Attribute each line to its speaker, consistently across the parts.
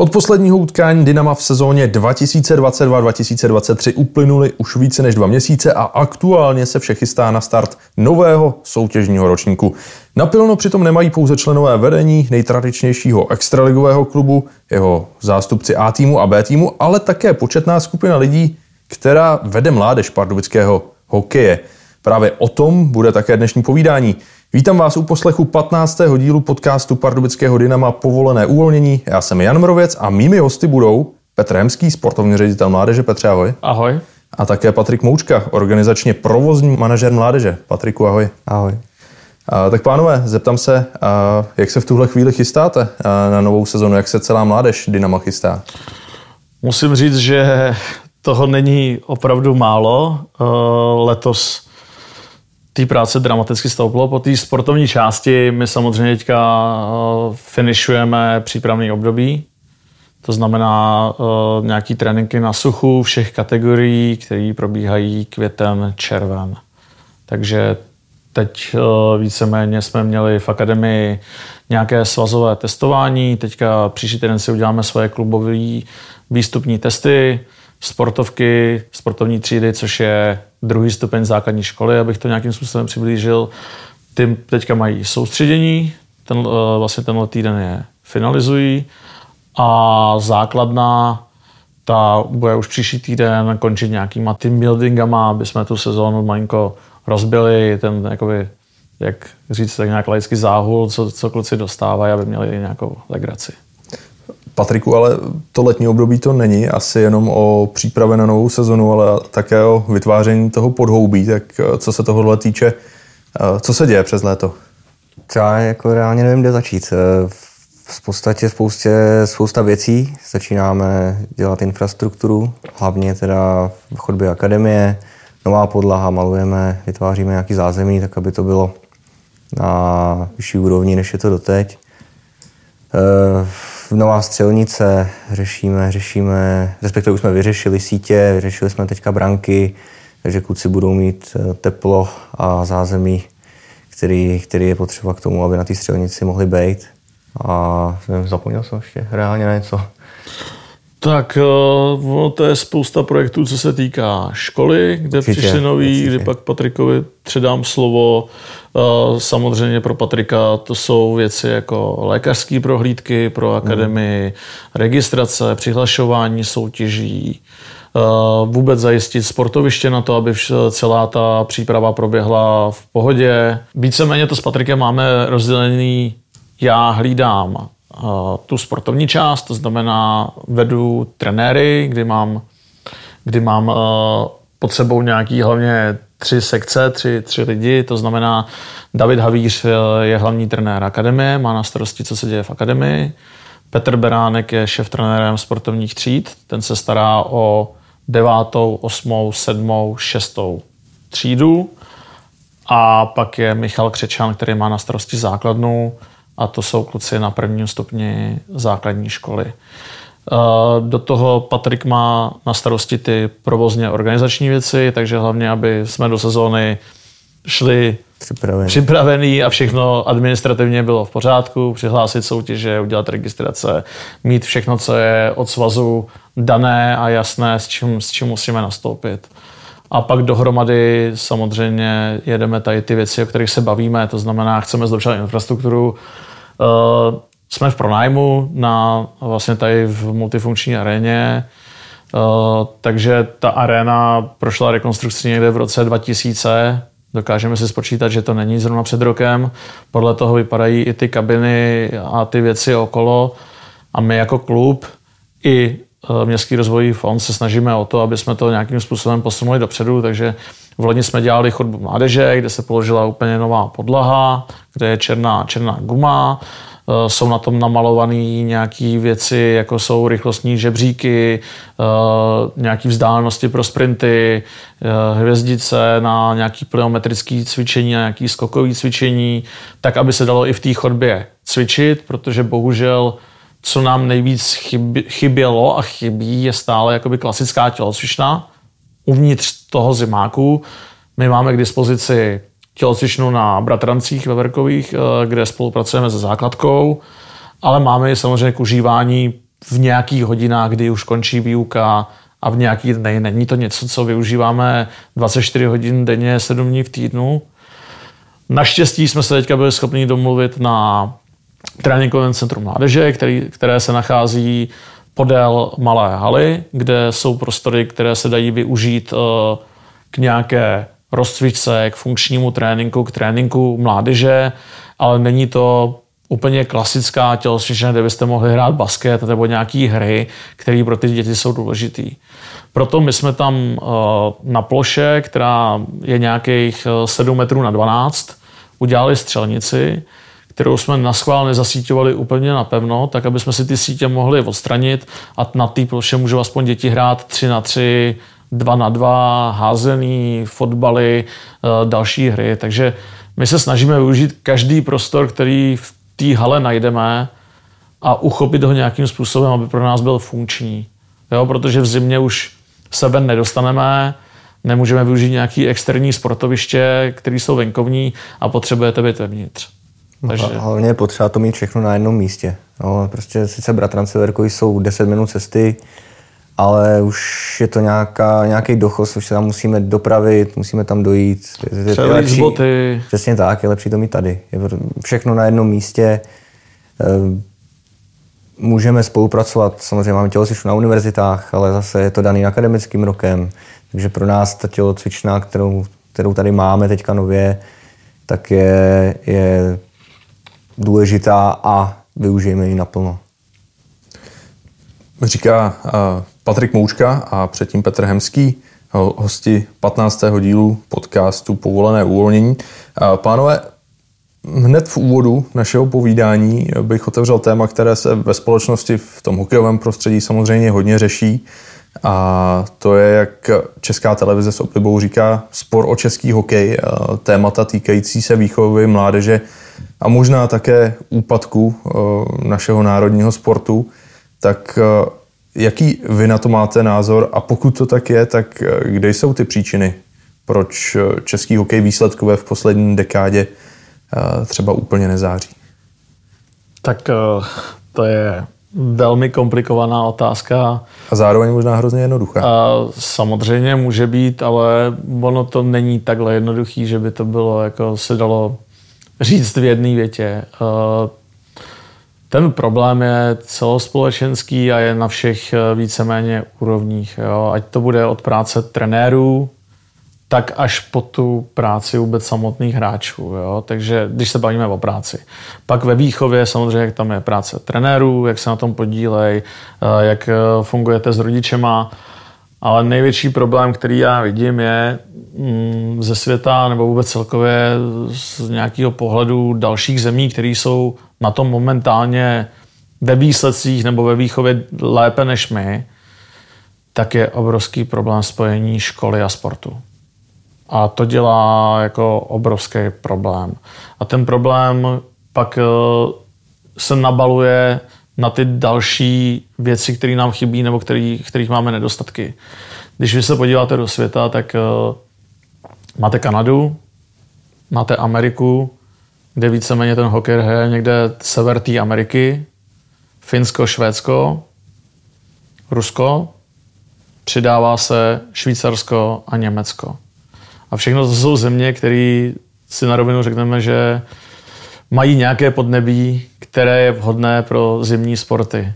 Speaker 1: Od posledního utkání Dynama v sezóně 2022-2023 uplynuly už více než dva měsíce a aktuálně se vše chystá na start nového soutěžního ročníku. Napilno přitom nemají pouze členové vedení nejtradičnějšího extraligového klubu, jeho zástupci A týmu a B týmu, ale také početná skupina lidí, která vede mládež pardubického hokeje. Právě o tom bude také dnešní povídání. Vítám vás u poslechu 15. dílu podcastu Pardubického Dynama Povolené uvolnění. Já jsem Jan Mrověc a mými hosty budou Petr Hemský, sportovní ředitel mládeže. Petře, ahoj.
Speaker 2: Ahoj.
Speaker 1: A také Patrik Moučka, organizačně provozní manažer mládeže. Patriku, ahoj.
Speaker 3: Ahoj.
Speaker 1: A, tak pánové, zeptám se, a, jak se v tuhle chvíli chystáte a, na novou sezonu, jak se celá mládež Dynama chystá?
Speaker 2: Musím říct, že toho není opravdu málo. Letos té práce dramaticky stouplo. Po té sportovní části my samozřejmě teďka uh, finišujeme přípravný období. To znamená uh, nějaký tréninky na suchu všech kategorií, které probíhají květen, červen. Takže teď uh, víceméně jsme měli v akademii nějaké svazové testování. Teďka příští týden si uděláme svoje klubové výstupní testy, sportovky, sportovní třídy, což je druhý stupeň základní školy, abych to nějakým způsobem přiblížil. Ty teďka mají soustředění, ten, eh, vlastně tenhle týden je finalizují a základná ta bude už příští týden končit nějakýma team buildingama, aby jsme tu sezónu malinko rozbili, ten jakoby, jak říct, tak nějak laický záhul, co, co kluci dostávají, aby měli nějakou legraci.
Speaker 1: Patriku, ale to letní období to není asi jenom o přípravě na novou sezonu, ale také o vytváření toho podhoubí. Tak eh, co se tohohle týče, eh, co se děje přes léto?
Speaker 3: Já jako reálně nevím, kde začít. Eh, v podstatě spoustě, spousta věcí. Začínáme dělat infrastrukturu, hlavně teda v chodbě akademie, nová podlaha, malujeme, vytváříme nějaký zázemí, tak aby to bylo na vyšší úrovni, než je to doteď nová střelnice, řešíme, řešíme, respektive už jsme vyřešili sítě, vyřešili jsme teďka branky, takže kluci budou mít eh, teplo a zázemí, který, který je potřeba k tomu, aby na té střelnici mohli být. A zapomněl jsem ještě reálně na něco.
Speaker 2: Tak uh, to je spousta projektů, co se týká školy, kde určitě, přišli noví, určitě. kdy pak Patrikovi předám slovo. Uh, samozřejmě pro Patrika to jsou věci jako lékařské prohlídky pro akademii, hmm. registrace, přihlašování soutěží, uh, vůbec zajistit sportoviště na to, aby celá ta příprava proběhla v pohodě. Víceméně to s Patrikem máme rozdělený já hlídám tu sportovní část, to znamená vedu trenéry, kdy mám, kdy mám pod sebou nějaký hlavně tři sekce, tři, tři lidi, to znamená David Havíř je hlavní trenér akademie, má na starosti, co se děje v akademii. Petr Beránek je šef trenérem sportovních tříd, ten se stará o devátou, osmou, sedmou, šestou třídu. A pak je Michal Křečan, který má na starosti základnu, a to jsou kluci na prvním stupni základní školy. Eh, do toho Patrik má na starosti ty provozně organizační věci, takže hlavně, aby jsme do sezóny šli
Speaker 3: připravený.
Speaker 2: připravený a všechno administrativně bylo v pořádku, přihlásit soutěže, udělat registrace, mít všechno, co je od svazu dané a jasné, s čím, s čím musíme nastoupit. A pak dohromady samozřejmě jedeme tady ty věci, o kterých se bavíme, to znamená, chceme zlepšovat infrastrukturu, jsme v pronájmu na vlastně tady v multifunkční aréně, uh, takže ta aréna prošla rekonstrukcí někde v roce 2000. Dokážeme si spočítat, že to není zrovna před rokem. Podle toho vypadají i ty kabiny a ty věci okolo. A my jako klub i eh, Městský rozvojový fond se snažíme o to, aby jsme to nějakým způsobem posunuli dopředu, takže v loni jsme dělali chodbu mládeže, kde se položila úplně nová podlaha, kde je černá, černá guma, e, jsou na tom namalované nějaké věci, jako jsou rychlostní žebříky, e, nějaké vzdálenosti pro sprinty, hvězdice na nějaké pliometrické cvičení, na nějaké skokové cvičení, tak, aby se dalo i v té chodbě cvičit, protože bohužel co nám nejvíc chybělo a chybí, je stále jakoby klasická tělocvična, uvnitř toho zimáku. My máme k dispozici tělocvičnu na Bratrancích ve Verkových, eh, kde spolupracujeme se základkou, ale máme i samozřejmě k užívání v nějakých hodinách, kdy už končí výuka a v nějaký dny. Není to něco, co využíváme 24 hodin denně, 7 dní v týdnu. Naštěstí jsme se teďka byli schopni domluvit na tréninkovém centru mládeže, který, které se nachází podél malé haly, kde jsou prostory, které se dají využít eh, k nějaké rozcvičce, k funkčnímu tréninku, k tréninku mládeže, ale není to úplně klasická tělocvična, kde byste mohli hrát basket nebo nějaké hry, které pro ty děti jsou důležité. Proto my jsme tam eh, na ploše, která je nějakých 7 eh, metrů na 12, udělali střelnici, kterou jsme na schvál nezasíťovali úplně napevno, tak aby jsme si ty sítě mohli odstranit a na té ploše můžou aspoň děti hrát 3 na 3, 2 na 2, házený, fotbaly, eh, další hry. Takže my se snažíme využít každý prostor, který v té hale najdeme a uchopit ho nějakým způsobem, aby pro nás byl funkční. Jo, protože v zimě už se ven nedostaneme, nemůžeme využít nějaký externí sportoviště, které jsou venkovní a potřebujete být vevnitř.
Speaker 3: No, Takže... Hlavně je potřeba to mít všechno na jednom místě. No, prostě sice bratrance Verkovi jsou 10 minut cesty, ale už je to nějaká, nějaký dochos, už se tam musíme dopravit, musíme tam dojít.
Speaker 2: Je, je lepší, boty.
Speaker 3: Přesně tak, je lepší to mít tady. Je všechno na jednom místě. Eh, můžeme spolupracovat, samozřejmě máme tělocvičnu na univerzitách, ale zase je to daný akademickým rokem, takže pro nás ta tělocvična, kterou, kterou tady máme teďka nově, tak je, je důležitá a využijeme ji naplno.
Speaker 1: Říká Patrik Moučka a předtím Petr Hemský, hosti 15. dílu podcastu Povolené uvolnění. Pánové, hned v úvodu našeho povídání bych otevřel téma, které se ve společnosti v tom hokejovém prostředí samozřejmě hodně řeší. A to je, jak Česká televize s oblibou říká, spor o český hokej, témata týkající se výchovy mládeže a možná také úpadku našeho národního sportu. Tak Jaký vy na to máte názor a pokud to tak je, tak eh, kde jsou ty příčiny, proč eh, český hokej výsledkové v poslední dekádě eh, třeba úplně nezáří?
Speaker 2: Tak to je velmi komplikovaná otázka.
Speaker 1: A zároveň možná hrozně jednoduchá.
Speaker 2: A samozřejmě může být, ale ono to není takhle jednoduchý, že by to bylo, jako se dalo říct v jedné větě. Ten problém je celospolečenský a je na všech eh, víceméně úrovních. Jo. Ať to bude od práce trenérů, tak až po tu práci vůbec samotných hráčů. Jo. Takže když se bavíme o práci. Pak ve výchově samozřejmě, jak tam je práce trenérů, jak se na tom podílej, eh, jak eh, fungujete s rodičema. Ale největší problém, který já vidím, je mm, ze světa nebo vůbec celkově z nějakého pohledu dalších zemí, které jsou na tom momentálně ve výsledcích nebo ve výchově lépe než my, tak je obrovský problém spojení školy a sportu. A to dělá jako obrovský problém. A ten problém pak eh, se nabaluje na ty další věci, které nám chybí nebo který, kterých máme nedostatky. Když vy se podíváte do světa, tak uh, máte Kanadu, máte Ameriku, kde víceméně ten hokej je někde sever té Ameriky, Finsko, Švédsko, Rusko, přidává se Švýcarsko a Německo. A všechno to jsou země, které si na rovinu řekneme, že mají nějaké podnebí, které je vhodné pro zimní sporty.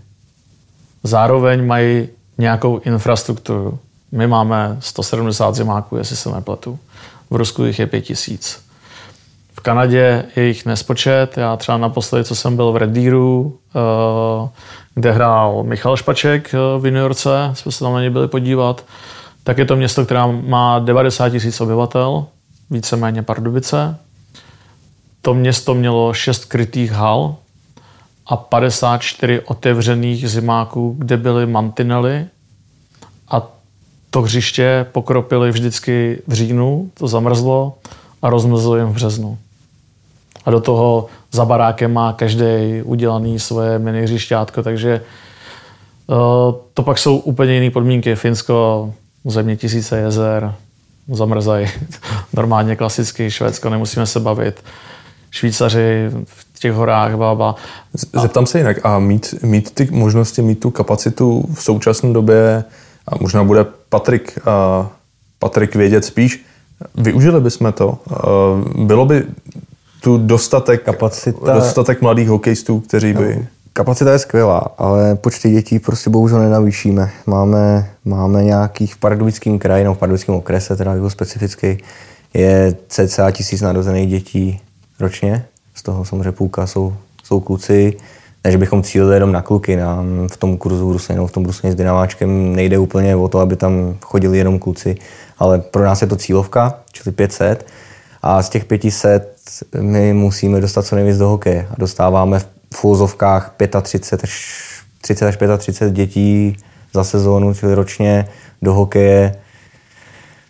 Speaker 2: Zároveň mají nějakou infrastrukturu. My máme 170 zimáků, jestli se nepletu. V Rusku jich je 5000. V Kanadě je jich nespočet. Já třeba naposledy, co jsem byl v Red Deeru, eh, kde hrál Michal Špaček eh, v juniorce, jsme se tam na ně byli podívat, tak je to město, které má 90 tisíc obyvatel, víceméně Pardubice. To město mělo šest krytých hal a 54 otevřených zimáků, kde byly mantinely a to hřiště pokropili vždycky v říjnu, to zamrzlo a rozmrzlo jim v březnu. A do toho za barákem má každý udělaný svoje mini hřišťátko, takže uh, to pak jsou úplně jiné podmínky. Finsko, země tisíce jezer, zamrzají. Normálně klasicky, Švédsko, nemusíme se bavit. Švýcaři v těch horách, bába.
Speaker 1: Zeptám se jinak, a mít, mít ty možnosti, mít tu kapacitu v současné době, a možná bude Patrik, a Patrik vědět spíš, využili bychom to? Bylo by tu dostatek, Kapacita... dostatek mladých hokejistů, kteří by... No,
Speaker 3: kapacita je skvělá, ale počty dětí prostě bohužel nenavýšíme. Máme, máme nějakých v Pardubickém kraji, no v Pardubickém okrese, teda jako specificky, je cca tisíc narozených dětí ročně. Z toho samozřejmě půlka jsou, jsou kluci. Ne, že bychom cílili jenom na kluky. Nám v tom kurzu Bruslinu, v tom Bruslinu s Dynamáčkem nejde úplně o to, aby tam chodili jenom kluci, ale pro nás je to cílovka, čili 500. A z těch 500 my musíme dostat co nejvíc do hokeje. A dostáváme v úzovkách 35 až 30 až 35 dětí za sezónu, čili ročně do hokeje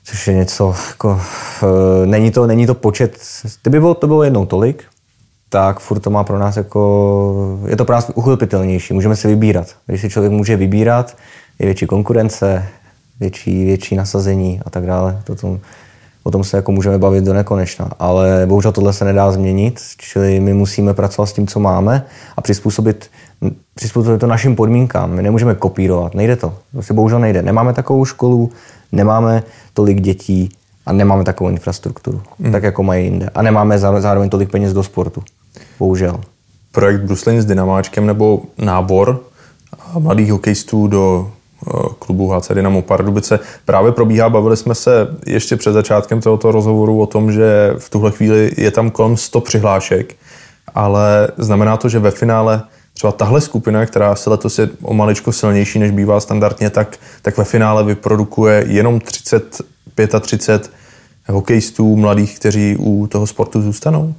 Speaker 3: což je něco, jako, e, není, to, není to počet, kdyby bylo, to bylo jednou tolik, tak furt to má pro nás jako, je to pro nás uchopitelnější, můžeme si vybírat. Když si člověk může vybírat, je větší konkurence, větší, větší nasazení a tak dále. To tom, o tom se jako můžeme bavit do nekonečna, ale bohužel tohle se nedá změnit, čili my musíme pracovat s tím, co máme a přizpůsobit, přizpůsobit to našim podmínkám. My nemůžeme kopírovat, nejde to. Prostě bohužel nejde. Nemáme takovou školu, nemáme tolik dětí a nemáme takovou infrastrukturu, mm. tak jako mají jinde. A nemáme zároveň tolik peněz do sportu. Bohužel.
Speaker 1: Projekt Bruslin s Dynamáčkem nebo nábor mladých hokejistů do eh, klubu HC Dynamo Pardubice právě probíhá. Bavili jsme se ještě před začátkem tohoto rozhovoru o tom, že v tuhle chvíli je tam kolem 100 přihlášek, ale znamená to, že ve finále třeba tahle skupina, která se letos je o maličko silnější, než bývá standardně, tak, tak ve finále vyprodukuje jenom 30, 35 hokejistů mladých, kteří u toho sportu zůstanou?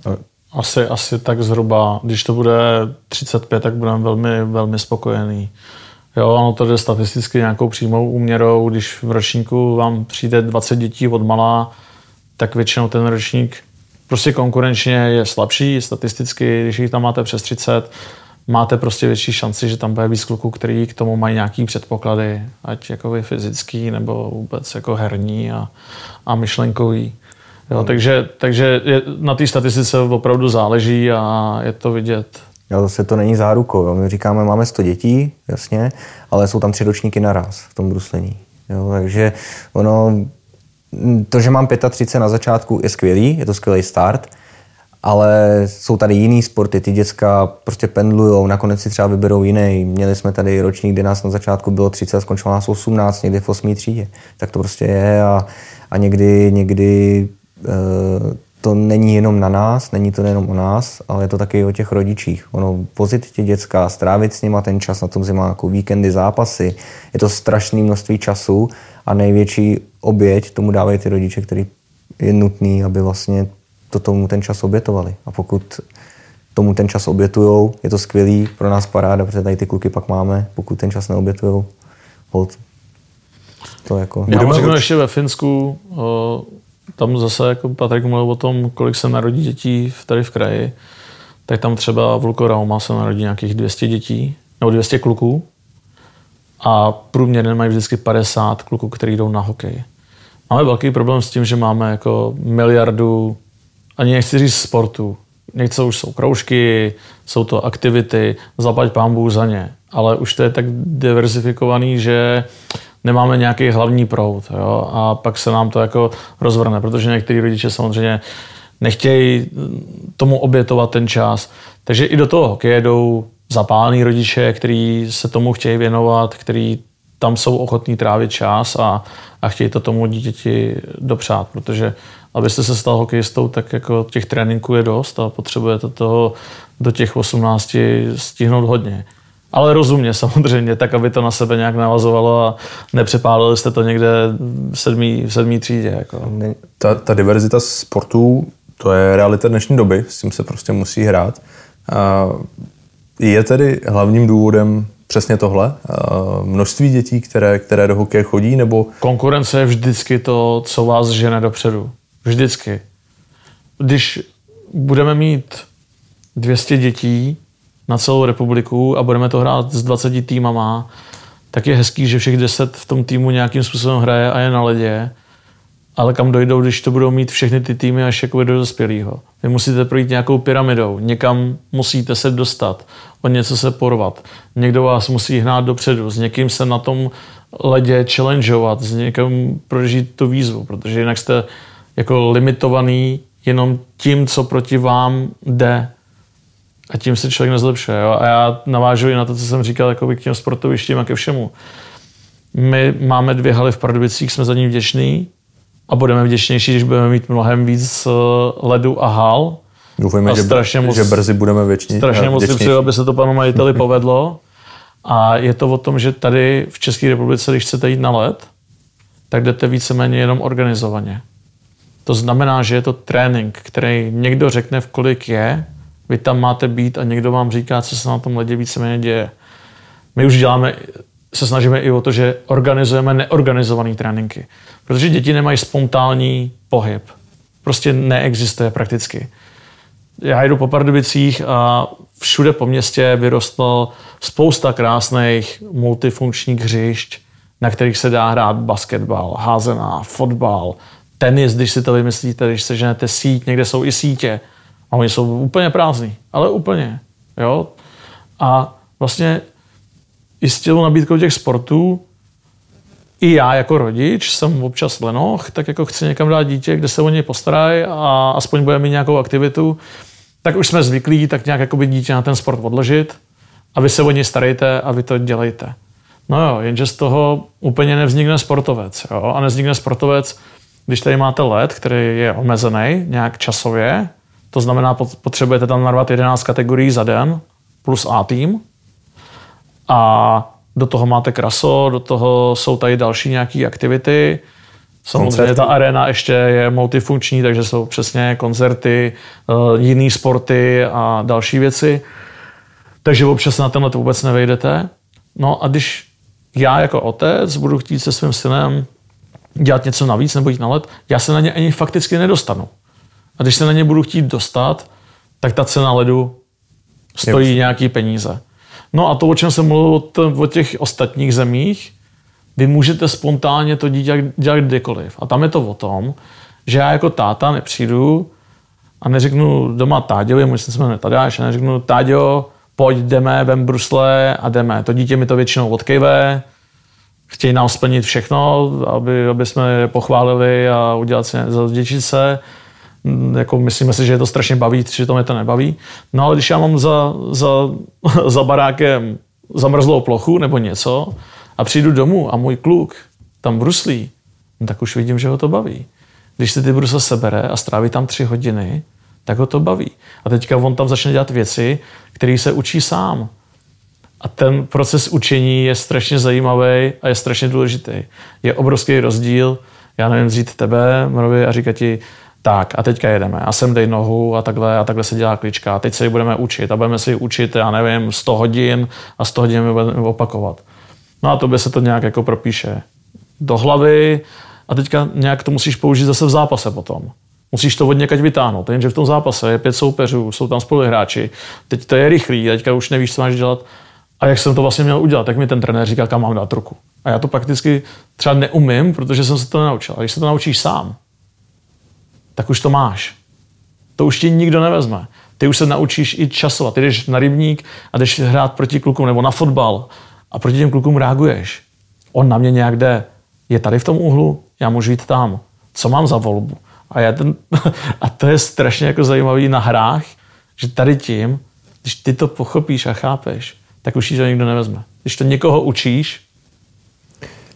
Speaker 2: Asi, asi tak zhruba. Když to bude 35, tak budeme velmi, velmi spokojený. Jo, ono to jde statisticky nějakou přímou úměrou. Když v ročníku vám přijde 20 dětí od malá, tak většinou ten ročník prostě konkurenčně je slabší statisticky, když jich tam máte přes 30, máte prostě větší šanci, že tam bude víc kluků, který k tomu mají nějaký předpoklady, ať jako fyzický nebo vůbec jako herní a, a myšlenkový. Jo, hmm. takže takže je, na té statistice opravdu záleží a je to vidět.
Speaker 3: Jo, zase to není zárukou. Jo. My říkáme, máme 100 dětí, jasně, ale jsou tam tři ročníky naraz v tom bruslení. Jo, takže ono, to, že mám 35 na začátku, je skvělý, je to skvělý start, ale jsou tady jiný sporty, ty děcka prostě pendlujou, nakonec si třeba vyberou jiný. Měli jsme tady ročník, kde nás na začátku bylo 30, skončilo nás 18, někdy v 8. třídě. Tak to prostě je a, a někdy, někdy e, to není jenom na nás, není to jenom o nás, ale je to taky o těch rodičích. Ono vozit tě děcka, strávit s nima ten čas na tom zimáku, víkendy, zápasy, je to strašné množství času a největší oběť tomu dávají ty rodiče, který je nutný, aby vlastně to tomu ten čas obětovali. A pokud tomu ten čas obětujou, je to skvělý, pro nás paráda, protože tady ty kluky pak máme, pokud ten čas neobětujou, hold, to jako...
Speaker 2: Já řeknu ještě ve Finsku, tam zase jako Patrik mluvil o tom, kolik se narodí dětí tady v kraji, tak tam třeba v Lukorauma se narodí nějakých 200 dětí, nebo 200 kluků a průměrně mají vždycky 50 kluků, kteří jdou na hokej. Máme velký problém s tím, že máme jako miliardu ani nechci říct sportu. Něco už jsou kroužky, jsou to aktivity, zaplať pán za ně. Ale už to je tak diversifikovaný, že nemáme nějaký hlavní proud. Jo? A pak se nám to jako rozvrne, protože někteří rodiče samozřejmě nechtějí tomu obětovat ten čas. Takže i do toho hokeje jdou zapálení rodiče, kteří se tomu chtějí věnovat, kteří tam jsou ochotní trávit čas a, a chtějí to tomu dítěti dopřát, protože abyste se stal hokejistou, tak jako těch tréninků je dost a potřebujete toho do těch 18 stihnout hodně. Ale rozumně samozřejmě, tak aby to na sebe nějak navazovalo a nepřepálili jste to někde v sedmý, v sedmý třídě. Jako.
Speaker 1: Ta, ta diverzita sportů, to je realita dnešní doby, s tím se prostě musí hrát. A je tedy hlavním důvodem přesně tohle? Množství dětí, které, které do hokeje chodí, nebo...
Speaker 2: Konkurence je vždycky to, co vás žene dopředu. Vždycky. Když budeme mít 200 dětí na celou republiku a budeme to hrát s 20 týmama, tak je hezký, že všech 10 v tom týmu nějakým způsobem hraje a je na ledě. ale kam dojdou, když to budou mít všechny ty týmy až jako do dospělého. Vy musíte projít nějakou pyramidou, někam musíte se dostat, o něco se porvat. Někdo vás musí hnát dopředu, s někým se na tom ledě challengeovat, s někým prožít tu výzvu, protože jinak jste jako limitovaný jenom tím, co proti vám jde. A tím se člověk nezlepšuje. Jo? A já navážu i na to, co jsem říkal jako k těm sportovištím a ke všemu. My máme dvě haly v Pardubicích, jsme za ní vděční a budeme vděčnější, když budeme mít mnohem víc eh, ledu a hal.
Speaker 1: Doufujeme, že, strašně moc, že brzy budeme věční.
Speaker 2: Strašně moc si přeju, aby se to panu majiteli povedlo. A je to o tom, že tady v České republice, když chcete jít na let, tak jdete víceméně jenom organizovaně. To znamená, že je to trénink, který někdo řekne, v kolik je, vy tam máte být a někdo vám říká, co se na tom ledě víceméně děje. My už děláme, se snažíme i o to, že organizujeme neorganizované tréninky. Protože děti nemají spontánní pohyb. Prostě neexistuje prakticky. Já jdu po Pardubicích a všude po městě vyrostlo spousta krásných multifunkčních hřišť, na kterých se dá hrát basketbal, házená, fotbal, tenis, když si to vymyslíte, když se ženete síť, někde jsou i sítě a oni jsou úplně prázdní, ale úplně. Jo? A vlastně i s tělou nabídkou těch sportů i já jako rodič jsem občas lenoch, tak jako chci někam dát dítě, kde se o něj postarají a aspoň bude mít nějakou aktivitu, tak už jsme zvyklí tak nějak jako by dítě na ten sport odložit a vy se o něj starejte a vy to dělejte. No jo, jenže z toho úplně nevznikne sportovec. Jo? A nevznikne sportovec, když tady máte let, který je omezený nějak časově, to znamená, potřebujete tam narvat 11 kategorií za den plus A tým a do toho máte kraso, do toho jsou tady další nějaké aktivity. Samozřejmě koncerty. ta arena ještě je multifunkční, takže jsou přesně koncerty, eh, jiné sporty a další věci. Takže občas na tenhle to vůbec nevejdete. No a když já jako otec budu chtít se svým synem dělat něco navíc nebo jít na let, já se na ně ani fakticky nedostanu. A když se na ně budu chtít dostat, tak ta cena ledu stojí Jep. nějaký peníze. No a to, o čem jsem mluvil o těch ostatních zemích, vy můžete spontánně to dítě dělat kdykoliv. A tam je to o tom, že já jako táta nepřijdu a neřeknu doma Táďovi, můj jsme jmenuje Tadáš, a neřeknu Táďo, pojď, jdeme, vem brusle a jdeme. To dítě mi to většinou odkejve, chtějí nám splnit všechno, aby, aby jsme je pochválili a udělat si, zavděčit se. Mm, jako myslíme si, že je to strašně baví, že to mě to nebaví. No ale když já mám za, za, za barákem zamrzlou plochu nebo něco a přijdu domů a můj kluk tam bruslí, no tak už vidím, že ho to baví. Když si ty brusle sebere a stráví tam tři hodiny, tak ho to baví. A teďka on tam začne dělat věci, které se učí sám. A ten proces učení je strašně zajímavý a je strašně důležitý. Je obrovský rozdíl, já nevím, vzít tebe, mrovi a říkat ti, tak a teďka jedeme a sem dej nohu a takhle a takhle se dělá klička a teď se ji budeme učit a budeme si ji učit, já nevím, 100 hodin a 100 hodin budeme opakovat. No a to by se to nějak jako propíše do hlavy a teďka nějak to musíš použít zase v zápase potom. Musíš to od někať vytáhnout, jenže v tom zápase je pět soupeřů, jsou tam spoluhráči, teď to je rychlý, teďka už nevíš, co máš dělat. A jak jsem to vlastně měl udělat, tak mi ten trenér říká, kam mám dát ruku. A já to prakticky třeba neumím, protože jsem se to nenaučil. A když se to naučíš sám, tak už to máš. To už ti nikdo nevezme. Ty už se naučíš i časovat. Ty jdeš na rybník a jdeš hrát proti klukům nebo na fotbal a proti těm klukům reaguješ. On na mě nějak jde. Je tady v tom úhlu, já můžu jít tam. Co mám za volbu? A, já ten, a to je strašně jako zajímavý na hrách, že tady tím, když ty to pochopíš a chápeš, tak už to nikdo nevezme. Když to někoho učíš,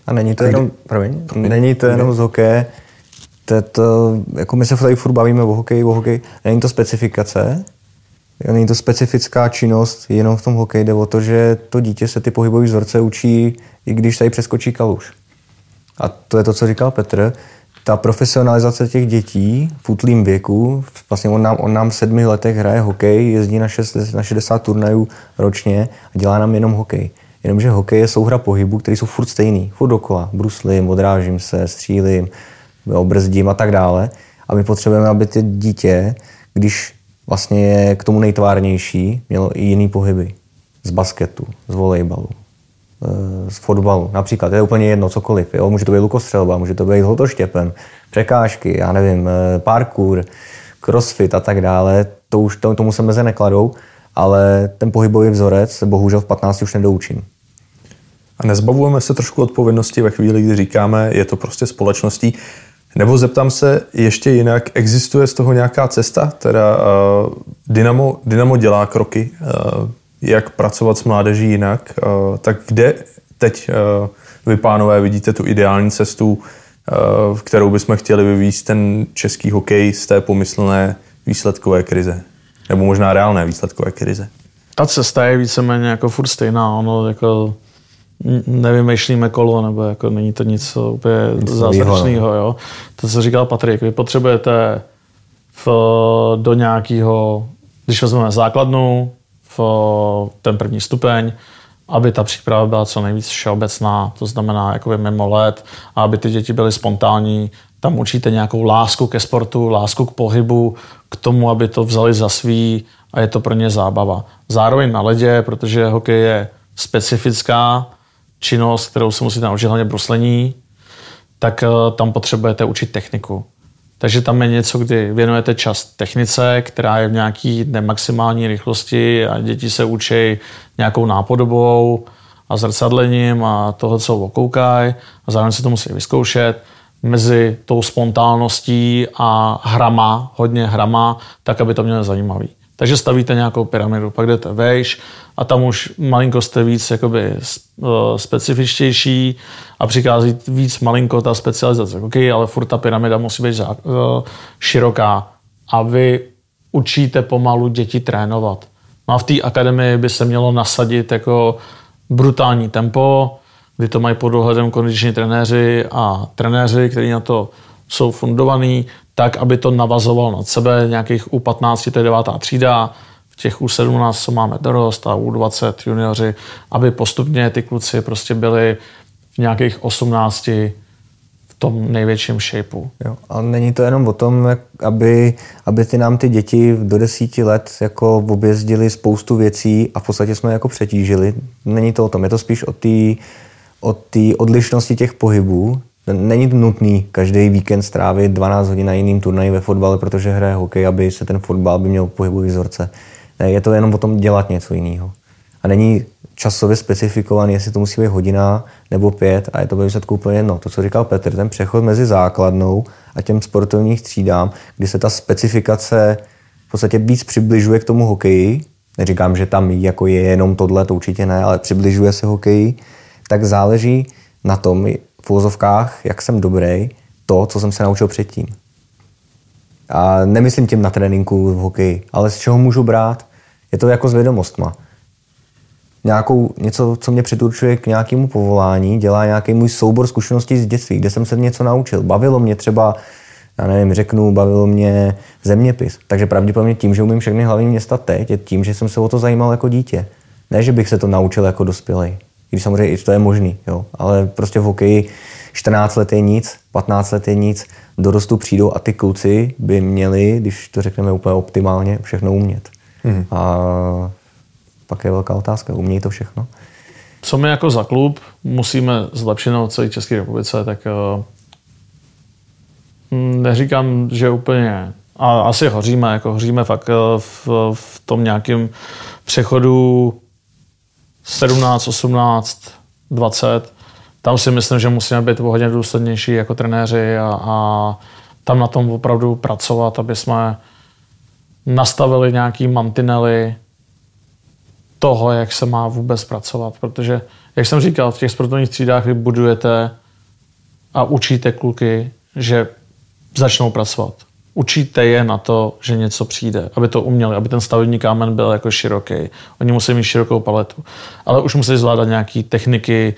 Speaker 3: a není to jenom, promiň, není to jenom z hokeje, to, je to, jako my se tady furt bavíme o hokeji, o hokeji, není to specifikace, není to specifická činnost, jenom v tom hokeji jde o to, že to dítě se ty pohybové vzorce učí, i když tady přeskočí kaluž. A to je to, co říkal Petr, ta profesionalizace těch dětí v útlým věku, vlastně on nám, on nám v sedmi letech hraje hokej, jezdí na, šest, na 60 turnajů ročně a dělá nám jenom hokej. Jenomže hokej je souhra pohybů, které jsou furt stejný, furt dokola. Bruslím, odrážím se, střílím, brzdím a tak dále. A my potřebujeme, aby ty dítě, když vlastně je k tomu nejtvárnější, mělo i jiný pohyby. Z basketu, z volejbalu, z fotbalu. Například, je úplně jedno, cokoliv. Jo? Může to být lukostřelba, může to být hotoštěpen, překážky, já nevím, eh, parkour, crossfit a tak dále. To už to, tomu se meze nekladou, ale ten pohybový vzorec se bohužel v 15 už nedoučím.
Speaker 1: A nezbavujeme se trošku odpovědnosti ve chvíli, kdy říkáme, je to prostě společností. Nebo zeptám se ještě jinak, existuje z toho nějaká cesta? Teda uh, Dynamo, Dynamo dělá kroky, uh, jak pracovat s mládeží jinak. Uh, tak kde teď uh, vy, pánové, vidíte tu ideální cestu, uh, kterou bychom chtěli vyvíjet ten český hokej z té pomyslné výsledkové krize? Nebo možná reálné výsledkové krize?
Speaker 2: Ta cesta je víceméně jako furt stejná. Ono jako nevymýšlíme kolo, nebo jako není to nic úplně zázračného. Jo. To, co říkal Patrik, vy potřebujete v, do nějakého, když vezmeme základnu, v ten první stupeň, aby ta příprava byla co nejvíc všeobecná, to znamená jakoby mimo let, a aby ty děti byly spontánní, tam učíte nějakou lásku ke sportu, lásku k pohybu, k tomu, aby to vzali za svý a je to pro ně zábava. Zároveň na ledě, protože hokej je specifická, činnost, kterou se musíte naučit hlavně bruslení, tak eh, tam potřebujete učit techniku. Takže tam je něco, kdy věnujete čas technice, která je v nějaký maximální rychlosti a děti se učí nějakou nápodobou a zrcadlením a toho, co okoukají a zároveň se to musí vyzkoušet mezi tou spontánností a hrama, hodně hrama, tak, aby to mělo zajímavý. Takže stavíte nějakou pyramidu, pak jdete vejš a tam už malinko jste víc jakoby eh, specifičtější a přichází víc malinko ta specializace. OK, ale furt ta pyramida musí být eh, široká a vy učíte pomalu děti trénovat. No a v té akademii by se mělo nasadit jako brutální tempo, kdy to mají pod dohledem kondiční trenéři a trenéři, kteří na to jsou fundovaní, tak, aby to navazoval nad sebe, nějakých U15, to je devátá třída, v těch U17, co máme dorost a U20 junioři, aby postupně ty kluci prostě byli v nějakých 18 v tom největším shapeu.
Speaker 3: Jo, a není to jenom o tom, jak, aby, aby ty nám ty děti do desíti let jako objezdili spoustu věcí a v podstatě jsme jako přetížili. Není to o tom, je to spíš o té o odlišnosti těch pohybů, Není nutný každý víkend strávit 12 hodin na jiným turnaji ve fotbale, protože hraje hokej, aby se ten fotbal by měl pohybový vzorce. Je to jenom o tom dělat něco jiného. A není časově specifikovaný, jestli to musí být hodina nebo pět a je to ve výsledku úplně jedno. To, co říkal Petr, ten přechod mezi základnou a těm sportovních třídám, kdy se ta specifikace v podstatě víc přibližuje k tomu hokeji, neříkám, že tam jako je jenom tohle, to určitě ne, ale přibližuje se hokeji, tak záleží na tom, v úvozovkách, jak jsem dobrý, to, co jsem se naučil předtím. A nemyslím tím na tréninku v hokeji, ale z čeho můžu brát. Je to jako s vědomostma. Nějakou, něco, co mě předurčuje k nějakému povolání, dělá nějaký můj soubor zkušeností z dětství, kde jsem se něco naučil. Bavilo mě třeba, já nevím, řeknu, bavilo mě zeměpis. Takže pravděpodobně tím, že umím všechny hlavní města teď, je tím, že jsem se o to zajímal jako dítě. Ne, že bych se to naučil jako dospělý když samozřejmě i to je možný, jo. ale prostě v hokeji 14 let je nic, 15 let je nic, dorostu přijdou a ty kluci by měli, když to řekneme úplně optimálně, všechno umět. Hmm. A pak je velká otázka, umějí to všechno?
Speaker 2: Co my jako za klub musíme zlepšit v celé České republice, tak uh, neříkám, že úplně a asi hoříme, jako hoříme fakt uh, v, v tom nějakém přechodu 17, 18, 20, tam si myslím, že musíme být hodně důslednější jako trenéři a, a tam na tom opravdu pracovat, aby jsme nastavili nějaký mantinely toho, jak se má vůbec pracovat. Protože, jak jsem říkal, v těch sportovních třídách vy budujete a učíte kluky, že začnou pracovat učíte je na to, že něco přijde, aby to uměli, aby ten stavební kámen byl jako široký. Oni musí mít širokou paletu. Ale už musí zvládat nějaké techniky,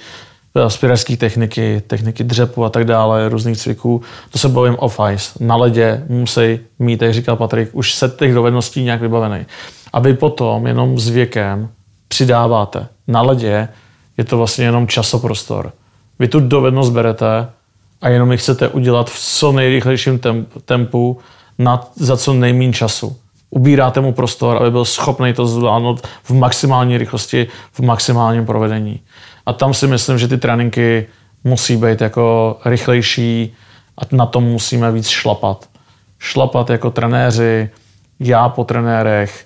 Speaker 2: aspiračské techniky, techniky dřepu a tak dále, různých cviků. To se bavím off ice. Na ledě musí mít, jak říkal Patrik, už set těch dovedností nějak vybavený. A vy potom jenom s věkem přidáváte. Na ledě je to vlastně jenom časoprostor. Vy tu dovednost berete a jenom ji chcete udělat v co nejrychlejším tempu na, za co nejméně času. Ubíráte mu prostor, aby byl schopný to zvládnout v maximální rychlosti, v maximálním provedení. A tam si myslím, že ty tréninky musí být jako rychlejší a na tom musíme víc šlapat. Šlapat jako trenéři, já po trenérech,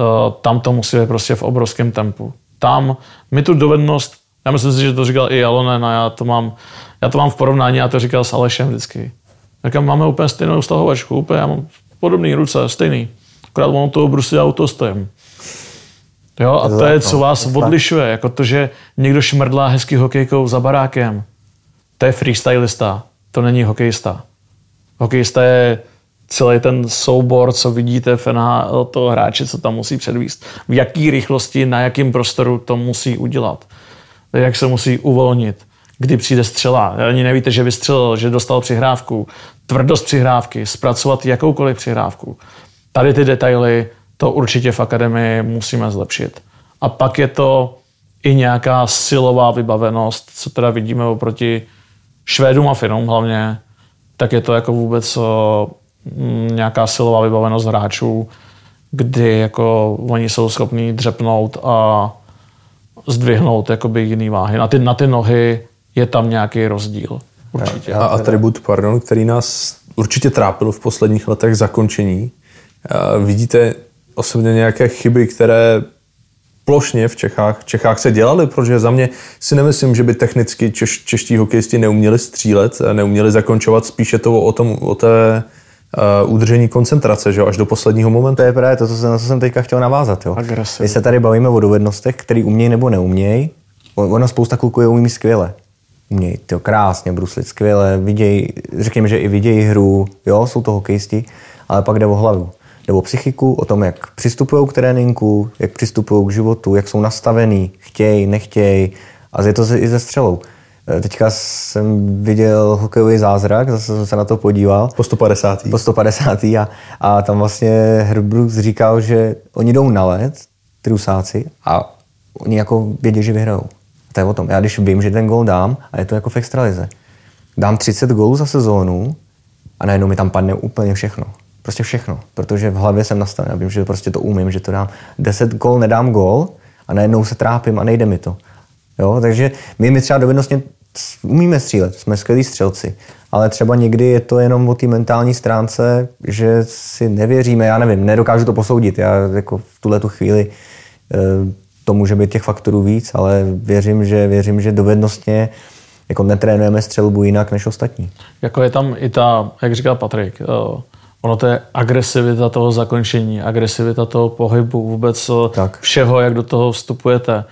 Speaker 2: eh, tam to musí být prostě v obrovském tempu. Tam my tu dovednost, já myslím si, že to říkal i Alonen a já to mám, já to mám v porovnání, já to říkal s Alešem vždycky. Říkám, máme úplně stejnou stahovačku, úplně, já mám podobný ruce, stejný. Akorát on toho brusí auto stojím. Jo, a to je, co vás odlišuje, jako to, že někdo šmrdlá hezký hokejkou za barákem. To je freestylista, to není hokejista. Hokejista je celý ten soubor, co vidíte v NHL, toho hráče, co tam musí předvíst. V jaký rychlosti, na jakém prostoru to musí udělat. Jak se musí uvolnit. Kdy přijde střela. Ani nevíte, že vystřelil, že dostal přihrávku. Tvrdost přihrávky, zpracovat jakoukoliv přihrávku. Tady ty detaily, to určitě v akademii musíme zlepšit. A pak je to i nějaká silová vybavenost, co teda vidíme oproti Švédům a Finům hlavně, tak je to jako vůbec mm, nějaká silová vybavenost hráčů, kdy jako oni jsou schopní dřepnout a zdvihnout jakoby jiný váhy. Na ty, na ty nohy je tam nějaký rozdíl. Určitě.
Speaker 1: A atribut, pardon, který nás určitě trápil v posledních letech zakončení. Vidíte osobně nějaké chyby, které plošně v Čechách, v Čechách se dělaly, protože za mě si nemyslím, že by technicky češ, čeští hokejisti neuměli střílet, neuměli zakončovat, spíše to o, tom, o té uh, udržení koncentrace, že až do posledního momentu.
Speaker 3: To je právě to, co jsem, na co jsem teďka chtěl navázat. Jo. My se tady bavíme o dovednostech, který umějí nebo neumějí. Ono spousta kluků je umí skvěle. Umějí to krásně bruslit, skvěle, vidějí, řekněme, že i vidějí hru, jo, jsou to hokejisti, ale pak jde o hlavu nebo psychiku, o tom, jak přistupují k tréninku, jak přistupují k životu, jak jsou nastavený, chtějí, nechtějí. A je to i ze střelou. E, teďka jsem viděl hokejový zázrak, zase jsem se na to podíval.
Speaker 1: Po 150.
Speaker 3: Po 150. A, a tam vlastně Herbrooks říkal, že oni jdou na led, ty rusáci, a oni jako vědí, že vyhrajou. To je o tom. Já když vím, že ten gol dám, a je to jako v extralize, dám 30 gólů za sezónu a najednou mi tam padne úplně všechno. Prostě všechno, protože v hlavě jsem nastaven. Já vím, že prostě to umím, že to dám. 10 gol nedám gol a najednou se trápím a nejde mi to. Jo, takže my, my třeba dovednostně umíme střílet, jsme skvělí střelci, ale třeba někdy je to jenom o té mentální stránce, že si nevěříme, já nevím, nedokážu to posoudit. Já jako v tuhle tu chvíli eh, to může být těch faktorů víc, ale věřím, že, věřím, že dovednostně jako netrénujeme střelbu jinak než ostatní.
Speaker 2: Jako je tam i ta, jak říkal Patrik, uh Ono to je agresivita toho zakončení, agresivita toho pohybu, vůbec tak. všeho, jak do toho vstupujete.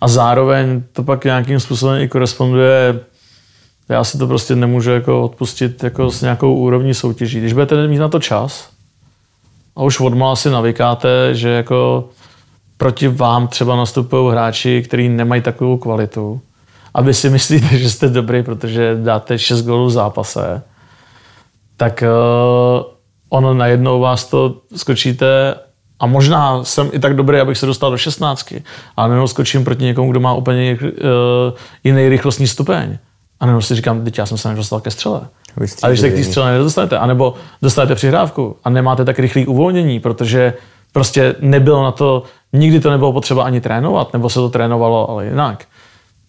Speaker 2: A zároveň to pak nějakým způsobem i koresponduje já si to prostě nemůžu jako odpustit jako s nějakou úrovní soutěží. Když budete mít na to čas a už odmala si navykáte, že jako proti vám třeba nastupují hráči, kteří nemají takovou kvalitu a vy si myslíte, že jste dobrý, protože dáte 6 gólů v zápase, tak uh, ono najednou vás to skočíte a možná jsem i tak dobrý, abych se dostal do 16, ale najednou skočím proti někomu, kdo má úplně uh, jiný rychlostní stupeň. A najednou si říkám, teď já jsem se nedostal ke střele. A když se k té střele nedostanete, anebo dostanete přihrávku a nemáte tak rychlý uvolnění, protože prostě nebylo na to, nikdy to nebylo potřeba ani trénovat, nebo se to trénovalo, ale jinak,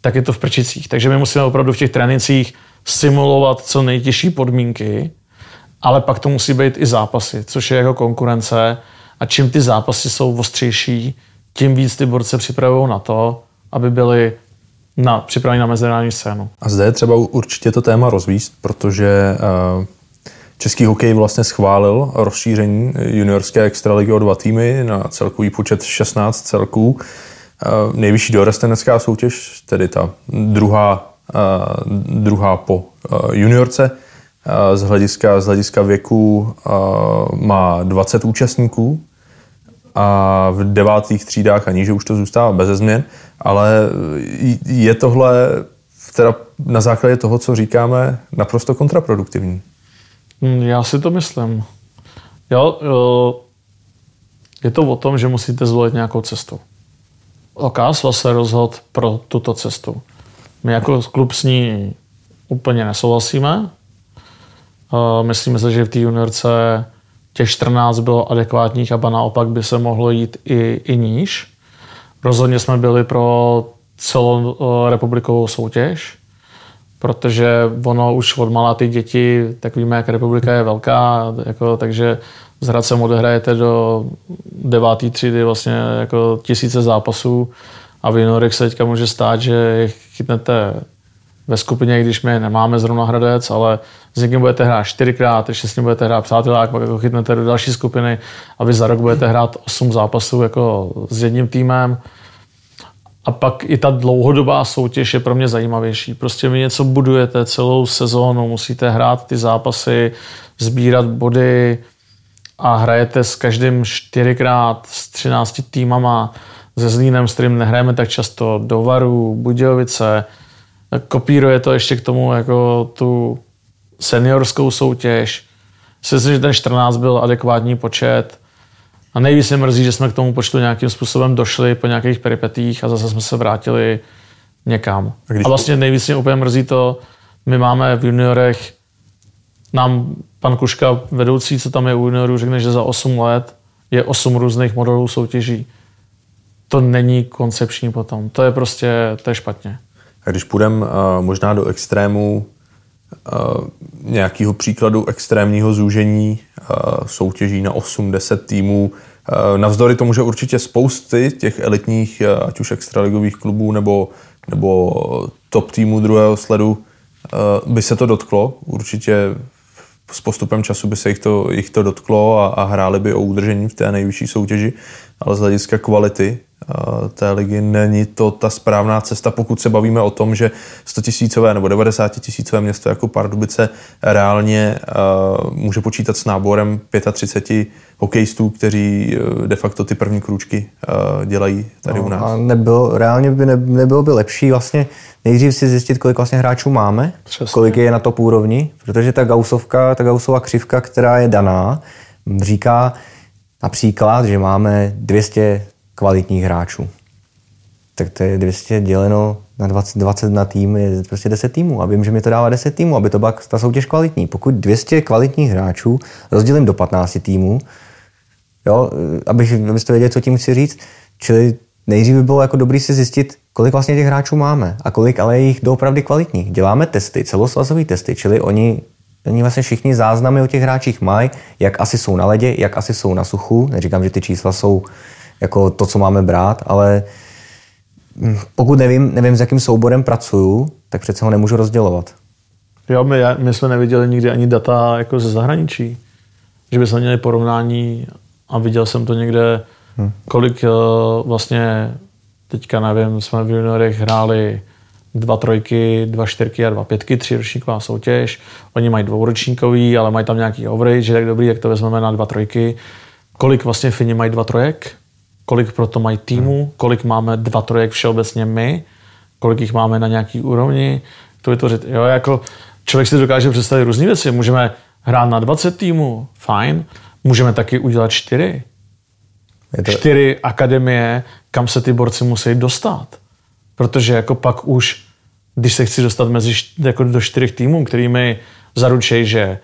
Speaker 2: tak je to v prčicích. Takže my musíme opravdu v těch trénincích simulovat co nejtěžší podmínky, ale pak to musí být i zápasy, což je jako konkurence a čím ty zápasy jsou ostřejší, tím víc ty borce připravují na to, aby byli na, připraveni na mezinárodní scénu.
Speaker 1: A zde je třeba určitě to téma rozvíst, protože uh, český hokej vlastně schválil rozšíření juniorské extraligy o dva týmy na celkový počet 16 celků. Uh, nejvyšší dorostenecká soutěž, tedy ta druhá, uh, druhá po juniorce, z hlediska, z hlediska věku má 20 účastníků a v devátých třídách a níže už to zůstává bez změn, ale je tohle teda na základě toho, co říkáme, naprosto kontraproduktivní.
Speaker 2: Hmm, já si to myslím. Jo, je to o tom, že musíte zvolit nějakou cestu. Okásva se rozhodl pro tuto cestu. My jako klub s ní úplně nesouhlasíme, Myslíme si, že v té juniorce těch 14 bylo adekvátních a naopak by se mohlo jít i, i níž. Rozhodně jsme byli pro celou uh, republikovou soutěž, protože ono už od malá ty děti, tak víme, jak republika je velká, jako, takže s Hradcem odehrajete do devátý třídy vlastně jako tisíce zápasů a v juniorech se teďka může stát, že chytnete ve skupině, když my nemáme zrovna Hradec, ale s někým budete hrát čtyřikrát, ještě s ním budete hrát přátelák, pak jako chytnete do další skupiny a vy za rok budete hrát osm zápasů jako s jedním týmem. A pak i ta dlouhodobá soutěž je pro mě zajímavější. Prostě vy něco budujete celou sezónu, musíte hrát ty zápasy, sbírat body a hrajete s každým čtyřikrát s třinácti týmama, se Zlínem, s kterým nehrajeme tak často, do Varu, Budějovice, kopíruje to ještě k tomu jako tu seniorskou soutěž. Myslím, že ten 14 byl adekvátní počet. A nejvíc mě mrzí, že jsme k tomu počtu nějakým způsobem došli po nějakých peripetích a zase jsme se vrátili někam. A, a vlastně nejvíc mě úplně mrzí to, my máme v juniorech, nám pan Kuška, vedoucí, co tam je u juniorů, řekne, že za 8 let je 8 různých modelů soutěží. To není koncepční potom. To je prostě, to je špatně.
Speaker 1: Když půjdeme uh, možná do extrému uh, nějakého příkladu extrémního zúžení uh, soutěží na 8-10 týmů, navzdory tomu, že určitě spousty těch elitních, ať už extraligových klubů nebo, nebo top týmů druhého sledu, by se to dotklo. Určitě s postupem času by se jich to, jich to dotklo a, a hráli by o udržení v té nejvyšší soutěži, ale z hlediska kvality té ligy není to ta správná cesta, pokud se bavíme o tom, že 100 tisícové nebo 90 tisícové město jako Pardubice reálně uh, může počítat s náborem 35 hokejistů, kteří uh, de facto ty první krůčky uh, dělají tady
Speaker 3: no,
Speaker 1: u nás.
Speaker 3: A nebylo, reálně by ne, nebylo by lepší vlastně nejdřív si zjistit, kolik vlastně hráčů máme, Přesně. kolik je na top úrovni, protože ta gausovka, ta gausová křivka, která je daná, říká například, že máme 200 kvalitních hráčů. Tak to je 200 děleno na 20, 20 na tým je prostě 10 týmů. A vím, že mi to dává 10 týmů, aby to byla ta soutěž kvalitní. Pokud 200 kvalitních hráčů rozdělím do 15 týmů, jo, abych, abyste věděli, co tím chci říct, čili nejdřív by bylo jako dobrý si zjistit, kolik vlastně těch hráčů máme a kolik ale je jich doopravdy kvalitních. Děláme testy, celosvazové testy, čili oni Oni vlastně všichni záznamy o těch hráčích mají, jak asi jsou na ledě, jak asi jsou na suchu. Neříkám, že ty čísla jsou jako to, co máme brát, ale hm, pokud nevím, nevím, s jakým souborem pracuju, tak přece ho nemůžu rozdělovat.
Speaker 2: Jo, my, my jsme neviděli nikdy ani data jako ze zahraničí, že bychom měli porovnání a viděl jsem to někde, hmm. kolik uh, vlastně teďka nevím, jsme v juniorech hráli dva trojky, dva čtyřky a dva pětky, tři ročníková soutěž. Oni mají dvouročníkový, ale mají tam nějaký average, tak dobrý, jak to vezmeme na dva trojky. Kolik vlastně Fini mají dva trojek? Kolik proto mají týmu, kolik máme dva trojek všeobecně my, kolik jich máme na nějaký úrovni, to vytvořit. Jo, jako člověk si dokáže představit různé věci. Můžeme hrát na 20 týmů, fajn. Můžeme taky udělat čtyři. Je to... Čtyři akademie, kam se ty borci musí dostat. Protože jako pak už, když se chci dostat mezi, jako do čtyřech týmů, kterými zaručí, že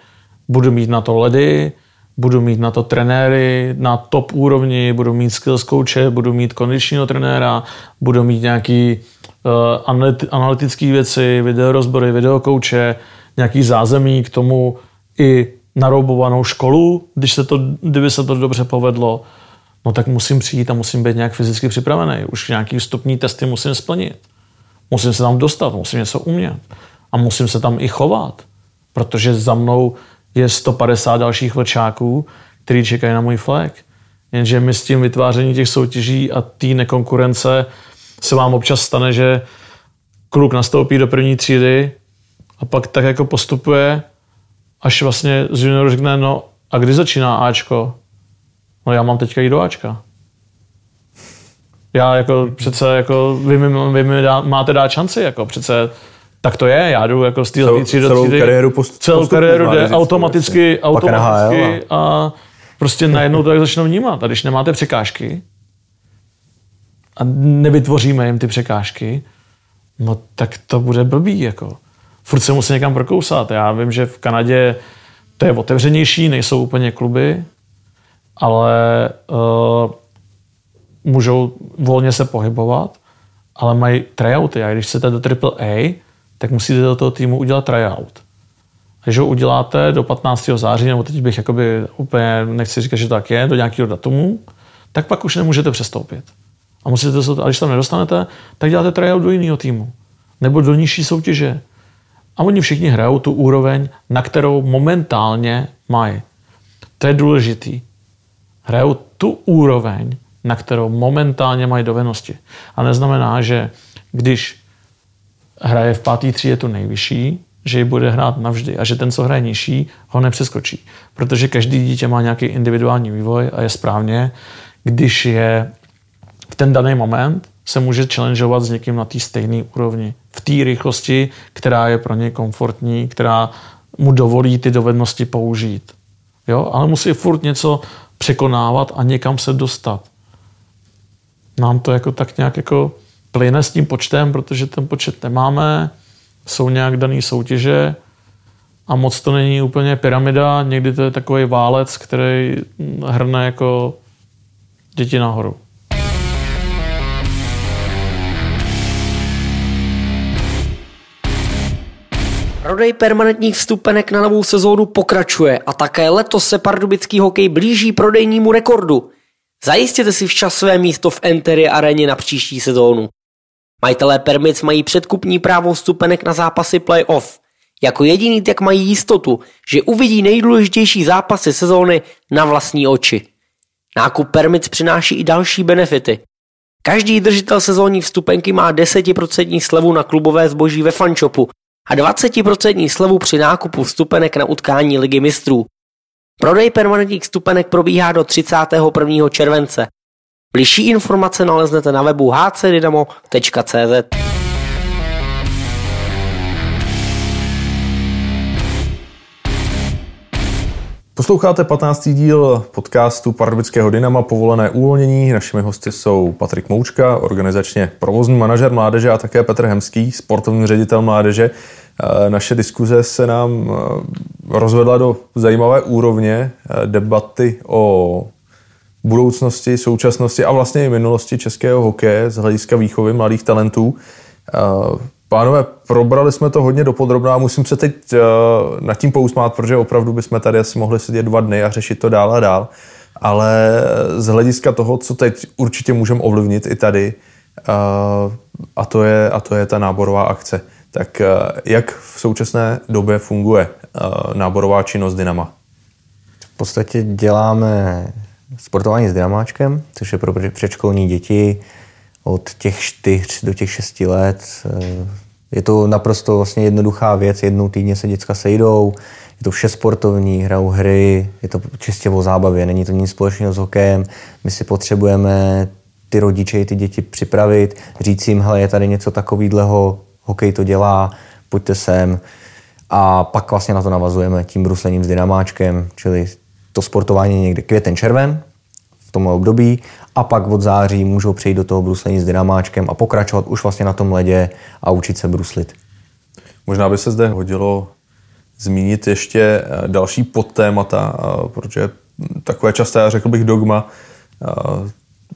Speaker 2: budu mít na to ledy, budu mít na to trenéry na top úrovni, budu mít skills coache, budu mít kondičního trenéra, budu mít nějaký uh, analytické věci, videorozbory, videokouče, nějaký zázemí k tomu i naroubovanou školu, když se to, kdyby se to dobře povedlo, no tak musím přijít a musím být nějak fyzicky připravený. Už nějaký vstupní testy musím splnit. Musím se tam dostat, musím něco umět. A musím se tam i chovat. Protože za mnou je 150 dalších vlčáků, kteří čekají na můj flag. Jenže my s tím vytváření těch soutěží a té nekonkurence se vám občas stane, že kluk nastoupí do první třídy a pak tak jako postupuje, až vlastně z junioru řekne, no a kdy začíná Ačko? No já mám teďka jít do Ačka. Já jako přece, jako vy mi, vy mi dá, máte dát šanci, jako přece tak to je, já jdu jako z té třídy do
Speaker 1: třídy. Kariéru post,
Speaker 2: celou kariéru jde automaticky, vlastně. automaticky a prostě najednou to tak začnou vnímat. A když nemáte překážky a nevytvoříme jim ty překážky, no tak to bude blbý. Jako. Furt se musí někam prokousat. Já vím, že v Kanadě to je otevřenější, nejsou úplně kluby, ale uh, můžou volně se pohybovat ale mají tryouty. A když chcete do AAA, tak musíte do toho týmu udělat tryout. Když ho uděláte do 15. září, nebo teď bych jakoby úplně, nechci říkat, že to tak je, do nějakého datumu, tak pak už nemůžete přestoupit. A, musíte se, a když tam nedostanete, tak děláte tryout do jiného týmu. Nebo do nižší soutěže. A oni všichni hrajou tu úroveň, na kterou momentálně mají. To je důležitý. Hrajou tu úroveň, na kterou momentálně mají dovednosti. A neznamená, že když hraje v pátý třídě tu nejvyšší, že ji bude hrát navždy a že ten, co hraje nižší, ho nepřeskočí. Protože každý dítě má nějaký individuální vývoj a je správně, když je v ten daný moment se může challengeovat s někým na té stejné úrovni. V té rychlosti, která je pro něj komfortní, která mu dovolí ty dovednosti použít. Jo? Ale musí furt něco překonávat a někam se dostat. Nám to jako tak nějak jako plyne s tím počtem, protože ten počet nemáme, jsou nějak dané soutěže a moc to není úplně pyramida, někdy to je takový válec, který hrne jako děti nahoru.
Speaker 4: Prodej permanentních vstupenek na novou sezónu pokračuje a také letos se pardubický hokej blíží prodejnímu rekordu. Zajistěte si včas své místo v Entery aréně na příští sezónu. Majitelé Permic mají předkupní právo vstupenek na zápasy playoff. Jako jediný tak mají jistotu, že uvidí nejdůležitější zápasy sezóny na vlastní oči. Nákup Permic přináší i další benefity. Každý držitel sezónní vstupenky má 10% slevu na klubové zboží ve fanshopu a 20% slevu při nákupu vstupenek na utkání Ligy mistrů. Prodej permanentních vstupenek probíhá do 31. července. Bližší informace naleznete na webu hcdynamo.cz.
Speaker 1: Posloucháte 15. díl podcastu Pardubického Dynama Povolené uvolnění. Našimi hosty jsou Patrik Moučka, organizačně provozní manažer mládeže a také Petr Hemský, sportovní ředitel mládeže. Naše diskuze se nám rozvedla do zajímavé úrovně debaty o budoucnosti, současnosti a vlastně i minulosti českého hokeje z hlediska výchovy mladých talentů. Pánové, probrali jsme to hodně dopodrobná a musím se teď uh, nad tím pousmát, protože opravdu bychom tady asi mohli sedět dva dny a řešit to dál a dál. Ale z hlediska toho, co teď určitě můžeme ovlivnit i tady, a, to je, a to je ta náborová akce. Tak jak v současné době funguje náborová činnost Dynama?
Speaker 3: V podstatě děláme sportování s dynamáčkem, což je pro předškolní děti, od těch čtyř do těch šesti let. Eh, je to naprosto vlastně jednoduchá věc, jednou týdně se děcka sejdou, je to vše sportovní, hrajou hry, je to čistě o zábavě, není to nic společného s hokejem. My si potřebujeme ty rodiče i ty děti připravit, říct jim, hele, je tady něco takového, hokej to dělá, pojďte sem. A pak vlastně na to navazujeme tím bruslením s dynamáčkem, čili to sportování někde květen, červen v tomhle období a pak od září můžou přejít do toho bruslení s dynamáčkem a pokračovat už vlastně na tom ledě a učit se bruslit.
Speaker 1: Možná by se zde hodilo zmínit ještě eh, další podtémata, eh, protože takové časté, řekl bych, dogma eh,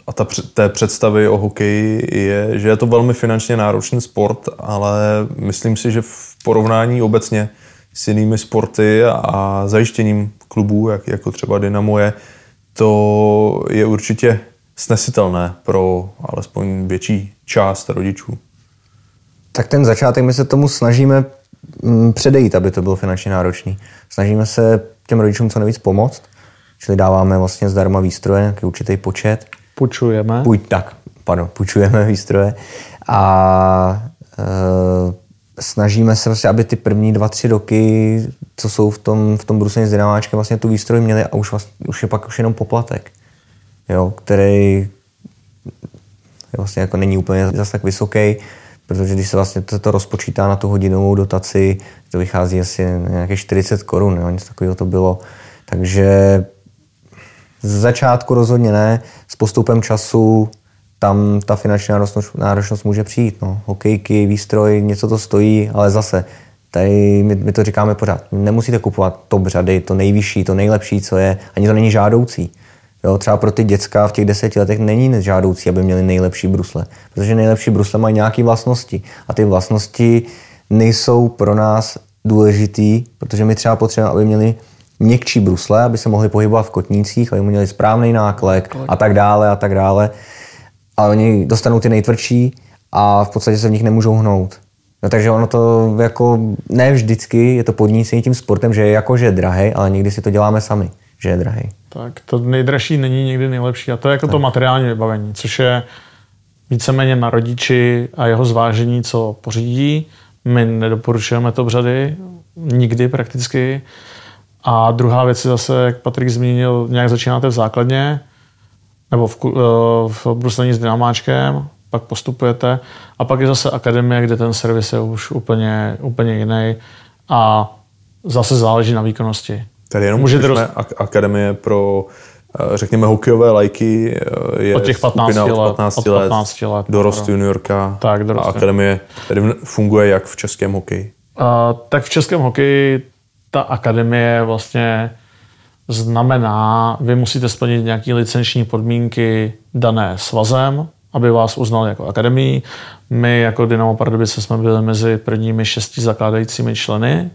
Speaker 1: a ta, té představy o hokeji je, že je to velmi finančně náročný sport, ale myslím si, že v porovnání obecně s jinými sporty a zajištěním klubů, jak, jako třeba Dynamo je, to je určitě snesitelné pro alespoň větší část rodičů.
Speaker 3: Tak ten začátek my se tomu snažíme mm, předejít, aby to bylo finančně náročný. Snažíme se těm rodičům co nejvíc pomoct, čili dáváme vlastně zdarma výstroje, nějaký určitý počet.
Speaker 2: Půjčujeme.
Speaker 3: Půj, tak, pardon, půjčujeme výstroje a e, snažíme se vlastně, aby ty první dva, tři roky, co jsou v tom, v tom bruslení s dynamáčkem, vlastně tu výstroj měli a už, vlastně, už je pak už jenom poplatek, jo, který vlastně jako není úplně zase tak vysoký, protože když se vlastně to, to rozpočítá na tu hodinovou dotaci, to vychází asi nějaké 40 korun, jo, něco takového to bylo. Takže z začátku rozhodně ne, s postupem času tam ta finanční náročnost, náročnost může přijít. No. Hokejky, výstroj, něco to stojí, ale zase, tady my, my to říkáme pořád, nemusíte kupovat top řady, to nejvyšší, to nejlepší, co je, ani to není žádoucí. Jo, třeba pro ty děcka v těch deseti letech není nežádoucí, aby měli nejlepší brusle, protože nejlepší brusle mají nějaké vlastnosti a ty vlastnosti nejsou pro nás důležitý, protože my třeba potřebujeme, aby měli měkčí brusle, aby se mohli pohybovat v kotnících, aby měli správný náklek a tak dále a tak dále. A oni dostanou ty nejtvrdší a v podstatě se v nich nemůžou hnout. No takže ono to jako ne vždycky je to podnícení tím sportem, že je jako že je drahý, ale někdy si to děláme sami, že je drahý.
Speaker 2: Tak to nejdražší není někdy nejlepší a to je jako tak. to materiální vybavení, což je víceméně na rodiči a jeho zvážení, co pořídí. My nedoporučujeme to břady, nikdy prakticky. A druhá věc je zase, jak Patrik zmínil, nějak začínáte v základně, nebo v, eh, v bruslení s dynamáčkem, pak postupujete. A pak je zase akademie, kde ten servis je už úplně, úplně jiný. A zase záleží na výkonnosti.
Speaker 1: Tady jenom Můžete roz... akademie pro eh, řekněme hokejové lajky eh, je
Speaker 2: od těch 15 let,
Speaker 1: od 15 od 15 let, let dorost juniorka tak, dorost a akademie tady funguje jak v českém hokeji?
Speaker 2: Uh, tak v českém hokeji ta akademie vlastně znamená, vy musíte splnit nějaké licenční podmínky dané svazem, aby vás uznal jako akademii. My jako Dynamo Pardubice jsme byli mezi prvními šesti zakládajícími členy.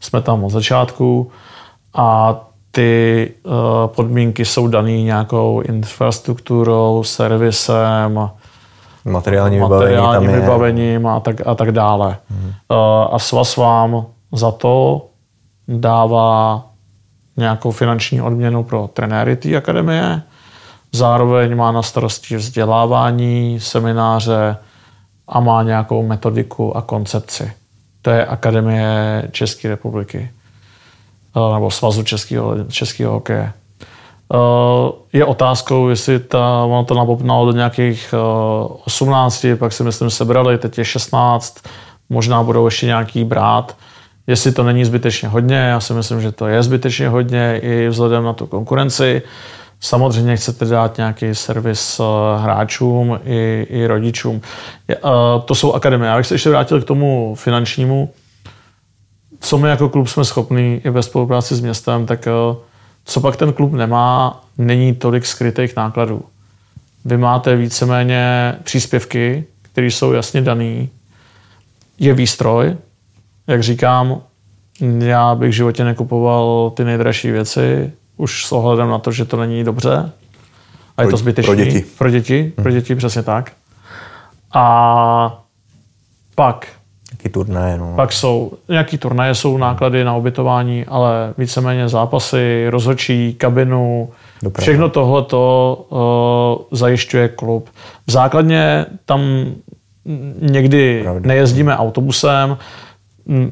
Speaker 2: Jsme tam od začátku a ty uh, podmínky jsou dané nějakou infrastrukturou, servisem,
Speaker 3: materiální,
Speaker 2: materiální vybavení vybavením a tak, a tak dále. Hmm. Uh, a svaz vám za to dává nějakou finanční odměnu pro trenéry té akademie, zároveň má na starosti vzdělávání, semináře a má nějakou metodiku a koncepci. To je Akademie České republiky eh, nebo Svazu českého, českého hokeje. Eh, je otázkou, jestli ta, ono to nabopnalo do nějakých 18, eh, pak si myslím sebrali, teď je 16, možná budou ještě nějaký brát. Jestli to není zbytečně hodně, já si myslím, že to je zbytečně hodně i vzhledem na tu konkurenci. Samozřejmě chcete dát nějaký servis eh, hráčům i, i rodičům. Eh, to jsou akademie. Já bych se ještě vrátil k tomu finančnímu. Co my jako klub jsme schopni i ve spolupráci s městem, tak eh, co pak ten klub nemá, není tolik skrytých nákladů. Vy máte víceméně příspěvky, které jsou jasně daný. Je výstroj, jak říkám, já bych v životě nekupoval ty nejdražší věci, už s ohledem na to, že to není dobře. A je to zbytečné.
Speaker 1: Pro děti.
Speaker 2: Pro děti, pro děti přesně tak. A pak
Speaker 3: Jaký turnaje, no.
Speaker 2: Pak jsou, nějaký turnaje jsou náklady na ubytování, ale víceméně zápasy, rozhodčí, kabinu, Doprava. všechno tohle to uh, zajišťuje klub. V základně tam někdy Pravda. nejezdíme autobusem,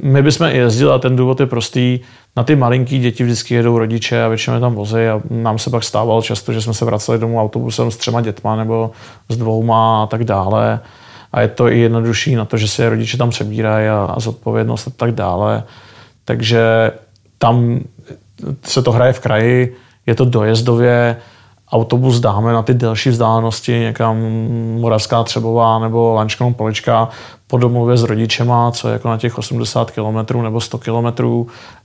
Speaker 2: my bychom i jezdili a ten důvod je prostý. Na ty malinký děti vždycky jedou rodiče a většinou tam vozy a nám se pak stávalo často, že jsme se vraceli domů autobusem s třema dětma nebo s dvouma a tak dále. A je to i jednodušší na to, že se rodiče tam přebírají a, a zodpovědnost a tak dále. Takže tam se to hraje v kraji, je to dojezdově, autobus dáme na ty delší vzdálenosti, někam Moravská Třebová nebo Lančková Polička, po domluvě s rodičema, co je jako na těch 80 km nebo 100 km,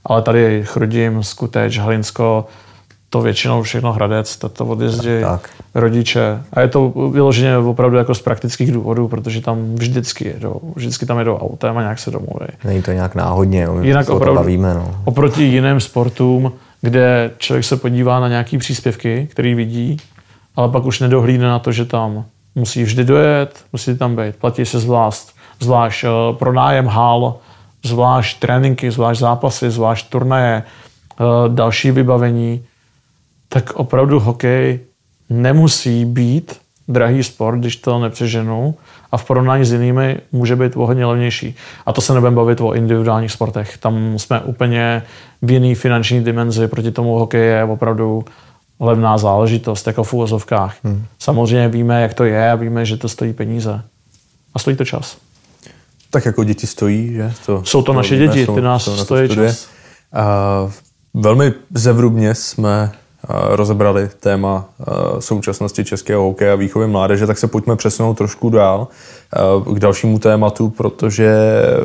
Speaker 2: ale tady Chrudim, Skuteč, Hlinsko, to většinou všechno Hradec, to, to odjezdí tak. rodiče. A je to vyloženě opravdu jako z praktických důvodů, protože tam vždycky jedou, vždycky tam jedou autem a nějak se domluví.
Speaker 3: Není to nějak náhodně,
Speaker 2: Jinak opravdu, bavíme. No. Oproti jiným sportům, kde člověk se podívá na nějaký příspěvky, který vidí, ale pak už nedohlídne na to, že tam musí vždy dojet, musí tam být, platí se zvlášť zvlášť eh, pronájem hál, zvlášť tréninky, zvlášť zápasy, zvlášť turnaje, eh, další vybavení, tak opravdu hokej nemusí být drahý sport, když to nepřeženu a v porovnání s jinými může být o hodně levnější. A to se nebudeme bavit o individuálních sportech. Tam jsme úplně v jiný finanční dimenzi, proti tomu hokej je opravdu levná záležitost, jako v úvozovkách. Hmm. Samozřejmě víme, jak to je a víme, že to stojí peníze. A stojí to čas.
Speaker 1: Tak jako děti stojí, že?
Speaker 2: To, jsou to, to naše děti, jsou, ty nás stojí čas.
Speaker 1: A velmi zevrubně jsme rozebrali téma současnosti českého hokeje a výchovy mládeže, tak se pojďme přesunout trošku dál k dalšímu tématu, protože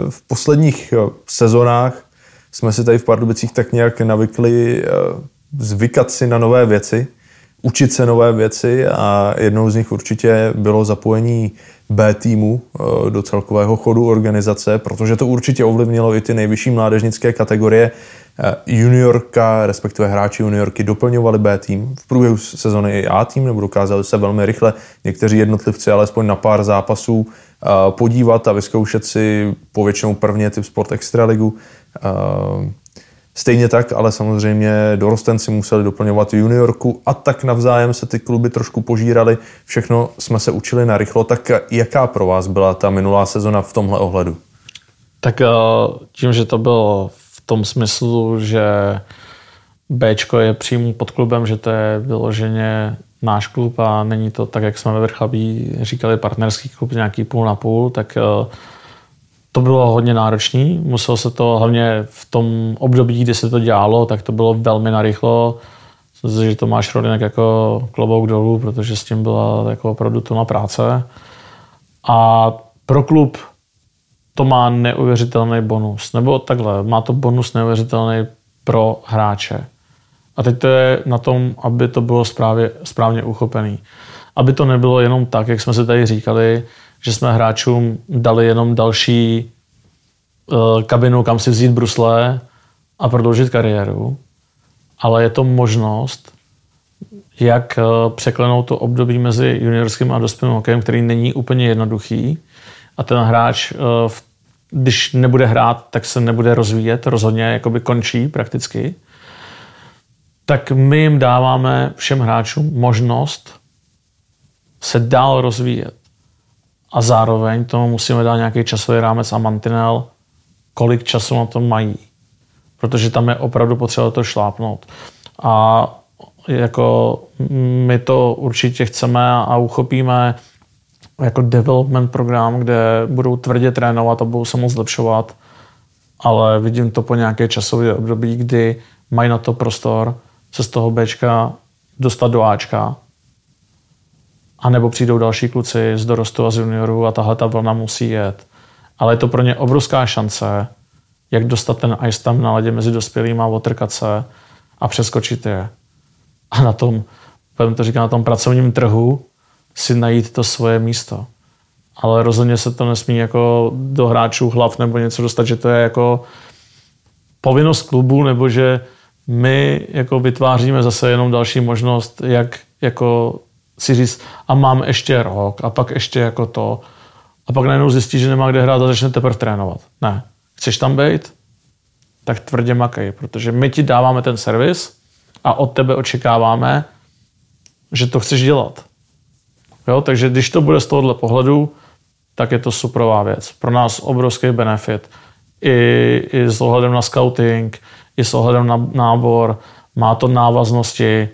Speaker 1: v posledních sezonách jsme si tady v Pardubicích tak nějak navykli zvykat si na nové věci. učit se nové věci a jednou z nich určitě bylo zapojení B týmu eh, do celkového chodu organizace, protože to určitě ovlivnilo i ty nejvyšší mládežnické kategorie. Eh, juniorka, respektive hráči juniorky doplňovali B tým. V průběhu sezony i A tým, nebo dokázali se velmi rychle někteří jednotlivci alespoň na pár zápasů eh, podívat a vyzkoušet si povětšinou prvně typ Sport Extraligu. Stejně tak, ale samozřejmě dorostenci museli doplňovat juniorku a tak navzájem se ty kluby trošku požírali. Všechno jsme se učili na rychlo. Tak jaká pro vás byla ta minulá sezona v tomhle ohledu?
Speaker 2: Tak eh, tím, že to bylo tom smyslu, že Bčko je přímo pod klubem, že to je vyloženě náš klub a není to tak, jak jsme ve Vrchlabí říkali, partnerský klub nějaký půl na půl, tak eh, to bylo hodně náročné. Muselo se to hlavně v tom období, kdy se to dělalo, tak to bylo velmi narychlo. Myslím že to máš Rodinek jako klobouk dolů, protože s tím byla jako opravdu tona práce. A pro klub to má neuvěřitelný bonus. Nebo takhle, má to bonus neuvěřitelný pro hráče. A teď to je na tom, aby to bylo správně, správně uchopený. Aby to nebylo jenom tak, jak jsme se tady říkali, že jsme hráčům dali jenom další uh, kabinu, kam si vzít brusle a prodloužit kariéru, ale je to možnost, jak uh, překlenout to období mezi juniorským a dospělým hokejem, který není úplně jednoduchý a ten hráč, uh, když nebude hrát, tak se nebude rozvíjet, rozhodně jakoby končí prakticky, tak my jim dáváme všem hráčům možnost se dál rozvíjet a zároveň tomu musíme dát nějaký časový rámec a mantinel, kolik času na to mají. Protože tam je opravdu potřeba to šlápnout. A jako my to určitě chceme a uchopíme jako development program, kde budou tvrdě trénovat a budou se moc zlepšovat, ale vidím to po nějaké časové období, kdy mají na to prostor se z toho Bčka dostat do Ačka a nebo přijdou další kluci z dorostu a z juniorů a tahle ta vlna musí jet. Ale je to pro ně obrovská šance, jak dostat ten ice tam na ledě mezi dospělými a otrkat se a přeskočit je. A na tom, to říkat, na tom pracovním trhu si najít to svoje místo. Ale rozhodně se to nesmí jako do hráčů hlav nebo něco dostat, že to je jako povinnost klubu, nebo že my jako vytváříme zase jenom další možnost, jak jako si říct, a mám ještě rok a pak ještě jako to. A pak najednou zjistí, že nemá kde hrát a začne teprve trénovat. Ne. Chceš tam být? Tak tvrdě makej, protože my ti dáváme ten servis a od tebe očekáváme, že to chceš dělat. Jo? Takže když to bude z tohohle pohledu, tak je to superová věc. Pro nás obrovský benefit. I, i s ohledem na scouting, i s ohledem na nábor, má to návaznosti.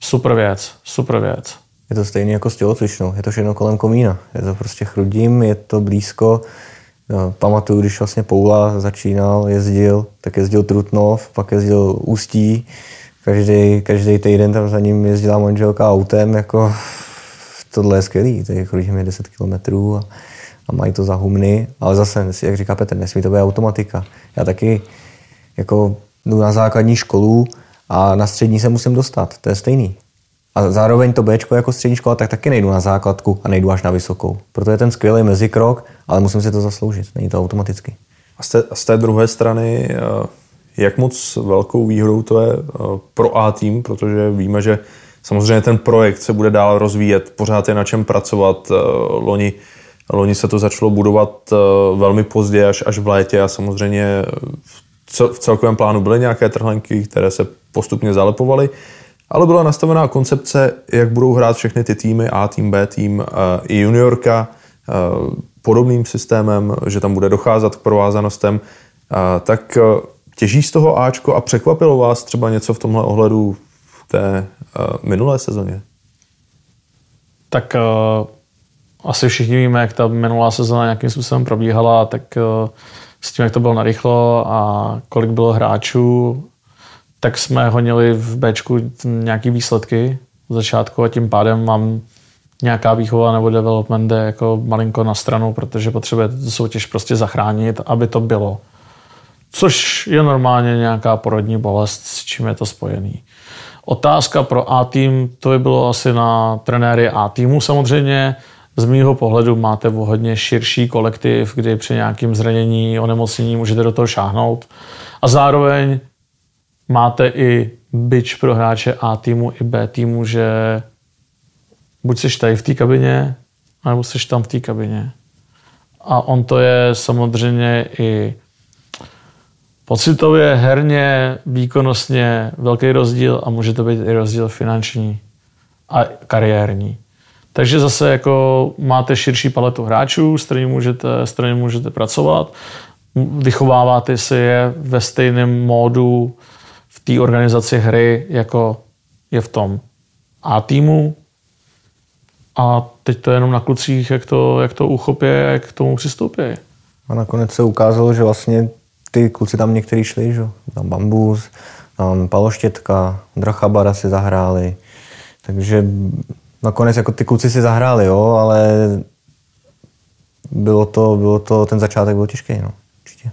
Speaker 2: Super věc, super věc.
Speaker 3: Je to stejné jako s tělocvičnou, je to všechno kolem komína. Je to prostě chrudím, je to blízko. No, pamatuju, když vlastně Poula začínal, jezdil, tak jezdil Trutnov, pak jezdil Ústí. Každý, každý týden tam za ním jezdila manželka autem, jako tohle je skvělý, tady chrudím je 10 kilometrů a, a mají to za humny, ale zase, jak říká Petr, nesmí to být automatika. Já taky jako jdu na základní školu a na střední se musím dostat, to je stejný. A zároveň to Bčko jako střední škola, tak taky nejdu na základku a nejdu až na vysokou. Proto je ten skvělý mezikrok, ale musím si to zasloužit. Není to automaticky.
Speaker 1: A z té, z té druhé strany, eh, jak moc velkou výhodou to je eh, pro A tým, protože víme, že samozřejmě ten projekt se bude dál rozvíjet, pořád je na čem pracovat. Eh, loni, loni se to začalo budovat velmi pozdě, až, až v létě. A samozřejmě v celkovém plánu byly nějaké trhlenky, které se postupně zalepovaly ale byla nastavená koncepce, jak budou hrát všechny ty týmy, A tým, B tým eh, i juniorka, eh, podobným systémem, že tam bude docházet k provázanostem, eh, tak těží z toho Ačko a překvapilo vás třeba něco v tomhle ohledu té minulé sezóně?
Speaker 2: Tak uh, asi všichni víme, jak ta minulá sezóna nějakým způsobem probíhala, tak uh, s tím, jak to bylo narychlo a kolik bylo hráčů tak jsme honili v Bčku nějaký výsledky v začátku a tím pádem mám nějaká výchova nebo development jde jako malinko na stranu, protože potřebuje tu soutěž prostě zachránit, aby to bylo. Což je normálně nějaká porodní bolest, s čím je to spojený. Otázka pro A tým, to by bylo asi na trenéry A týmu samozřejmě. Z mýho pohledu máte hodně širší kolektiv, kdy při nějakém zranění, onemocnění můžete do toho šáhnout. A zároveň máte i byč pro hráče A týmu i B týmu, že buď jsi tady v té kabině, nebo jsi tam v té kabině. A on to je samozřejmě i pocitově, herně, výkonnostně velký rozdíl a může to být i rozdíl finanční a kariérní. Takže zase jako máte širší paletu hráčů, s kterými můžete, s kterými můžete pracovat, vychováváte si je ve stejném módu v té organizaci hry, jako je v tom A týmu. A teď to je jenom na klucích, jak to, jak to uchopě, jak k tomu přistoupí.
Speaker 3: A nakonec se ukázalo, že vlastně ty kluci tam některý šli, že? tam Bambus, tam Paloštětka, Drachabara si zahráli. Takže nakonec jako ty kluci si zahráli, jo, ale bylo to, bylo to, ten začátek byl těžký, no, určitě.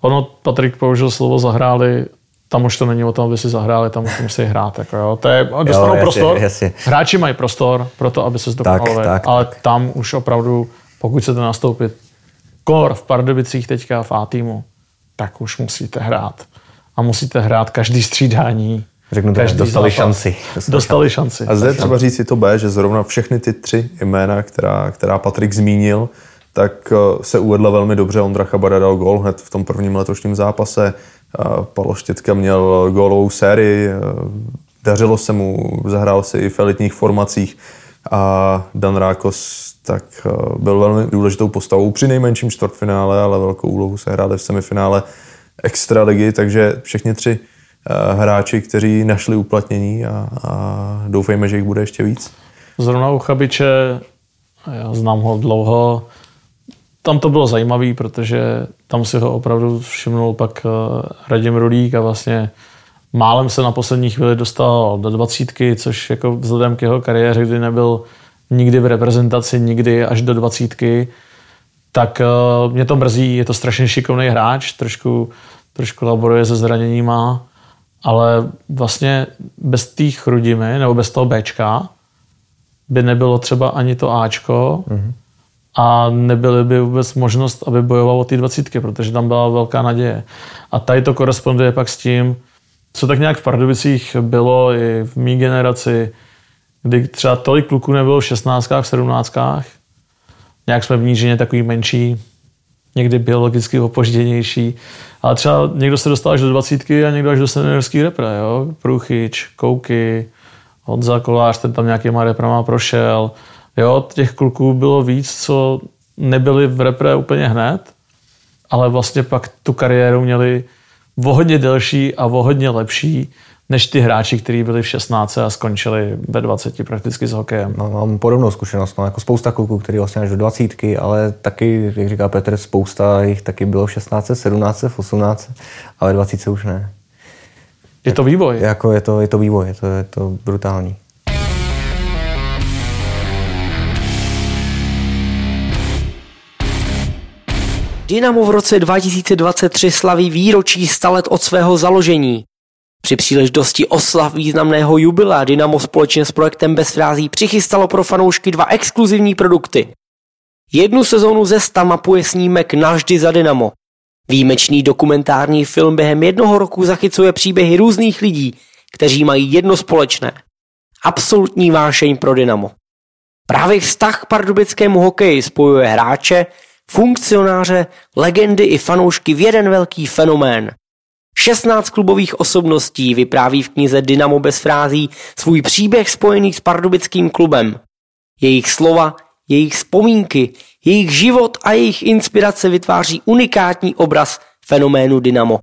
Speaker 2: Ono, Patrik použil slovo zahráli, tam už to není o tom, aby si zahráli, tam už musí hrát. Jako jo. To je, dostanou jo, jasně, prostor, jasně. hráči mají prostor pro to, aby se zdokonalovali, ale tak. tam už opravdu, pokud chcete nastoupit kor v Pardubicích teďka v A týmu, tak už musíte hrát. A musíte hrát každý střídání,
Speaker 3: Řeknu to,
Speaker 2: každý
Speaker 3: dostali zápas. šanci.
Speaker 2: Dostali, dostali šanci.
Speaker 1: A zde třeba říct si to B, že zrovna všechny ty tři jména, která, která Patrik zmínil, tak eh, se uvedla velmi dobře. Ondra Chabada dal gol hned v tom prvním letošním zápase. Pavel Štětka měl gólovou sérii, eh, dařilo se mu, zahrál si i v elitních formacích a Dan Rákos tak eh, byl velmi důležitou postavou při nejmenším čtvrtfinále, ale velkou úlohu se hráli v semifinále extraligy, takže všechny tři eh, hráči, kteří našli uplatnění a, a doufejme, že jich bude ještě víc.
Speaker 2: Zrovna u Chabiče, já znám ho dlouho, tam to bylo zajímavé, protože tam si ho opravdu všimnul pak eh, Radim Rudík a vlastně málem se na poslední chvíli dostal do dvacítky, což jako vzhledem k jeho kariéře, kdy nebyl nikdy v reprezentaci, nikdy až do dvacítky, tak uh, mě to mrzí, je to strašně šikovný hráč, trošku, trošku laboruje se zraněníma, ale vlastně bez té chrudimy nebo bez toho Bčka by nebylo třeba ani to Ačko mm-hmm. a nebyly by vůbec možnost, aby bojoval o ty dvacítky, protože tam byla velká naděje. A tady to koresponduje pak s tím, co tak nějak v Pardubicích bylo i v mý generaci, kdy třeba tolik kluků nebylo v 16, v 17. Nějak jsme v nížině takový menší, někdy biologicky opožděnější, ale třeba někdo se dostal až do 20 a někdo až do seniorský repre, jo? Průchyč, Kouky, Honza Kolář, ten tam nějakýma reprama prošel. Jo, těch kluků bylo víc, co nebyli v repre úplně hned, ale vlastně pak tu kariéru měli o hodně delší a o hodně lepší, než ty hráči, kteří byli v 16 a skončili ve 20 prakticky s hokejem.
Speaker 3: No, mám podobnou zkušenost, mám jako spousta kluků, kteří vlastně až do 20, ale taky, jak říká Petr, spousta jich taky bylo v 16, 17, v 18, ale 20 už ne.
Speaker 2: Je to vývoj?
Speaker 3: Jako je to, je to vývoj, je to, je to brutální.
Speaker 4: Dynamo v roce 2023 slaví výročí 100 let od svého založení. Při příležitosti oslav významného jubilea Dynamo společně s projektem Bez frází přichystalo pro fanoušky dva exkluzivní produkty. Jednu sezónu ze sta mapuje snímek Navždy za Dynamo. Výjimečný dokumentární film během jednoho roku zachycuje příběhy různých lidí, kteří mají jedno společné. Absolutní vášeň pro Dynamo. Právě vztah k pardubickému hokeji spojuje hráče, funkcionáře, legendy i fanoušky v jeden velký fenomén – 16 klubových osobností vypráví v knize Dynamo bez frází svůj příběh spojený s pardubickým klubem. Jejich slova, jejich vzpomínky, jejich život a jejich inspirace vytváří unikátní obraz fenoménu Dynamo.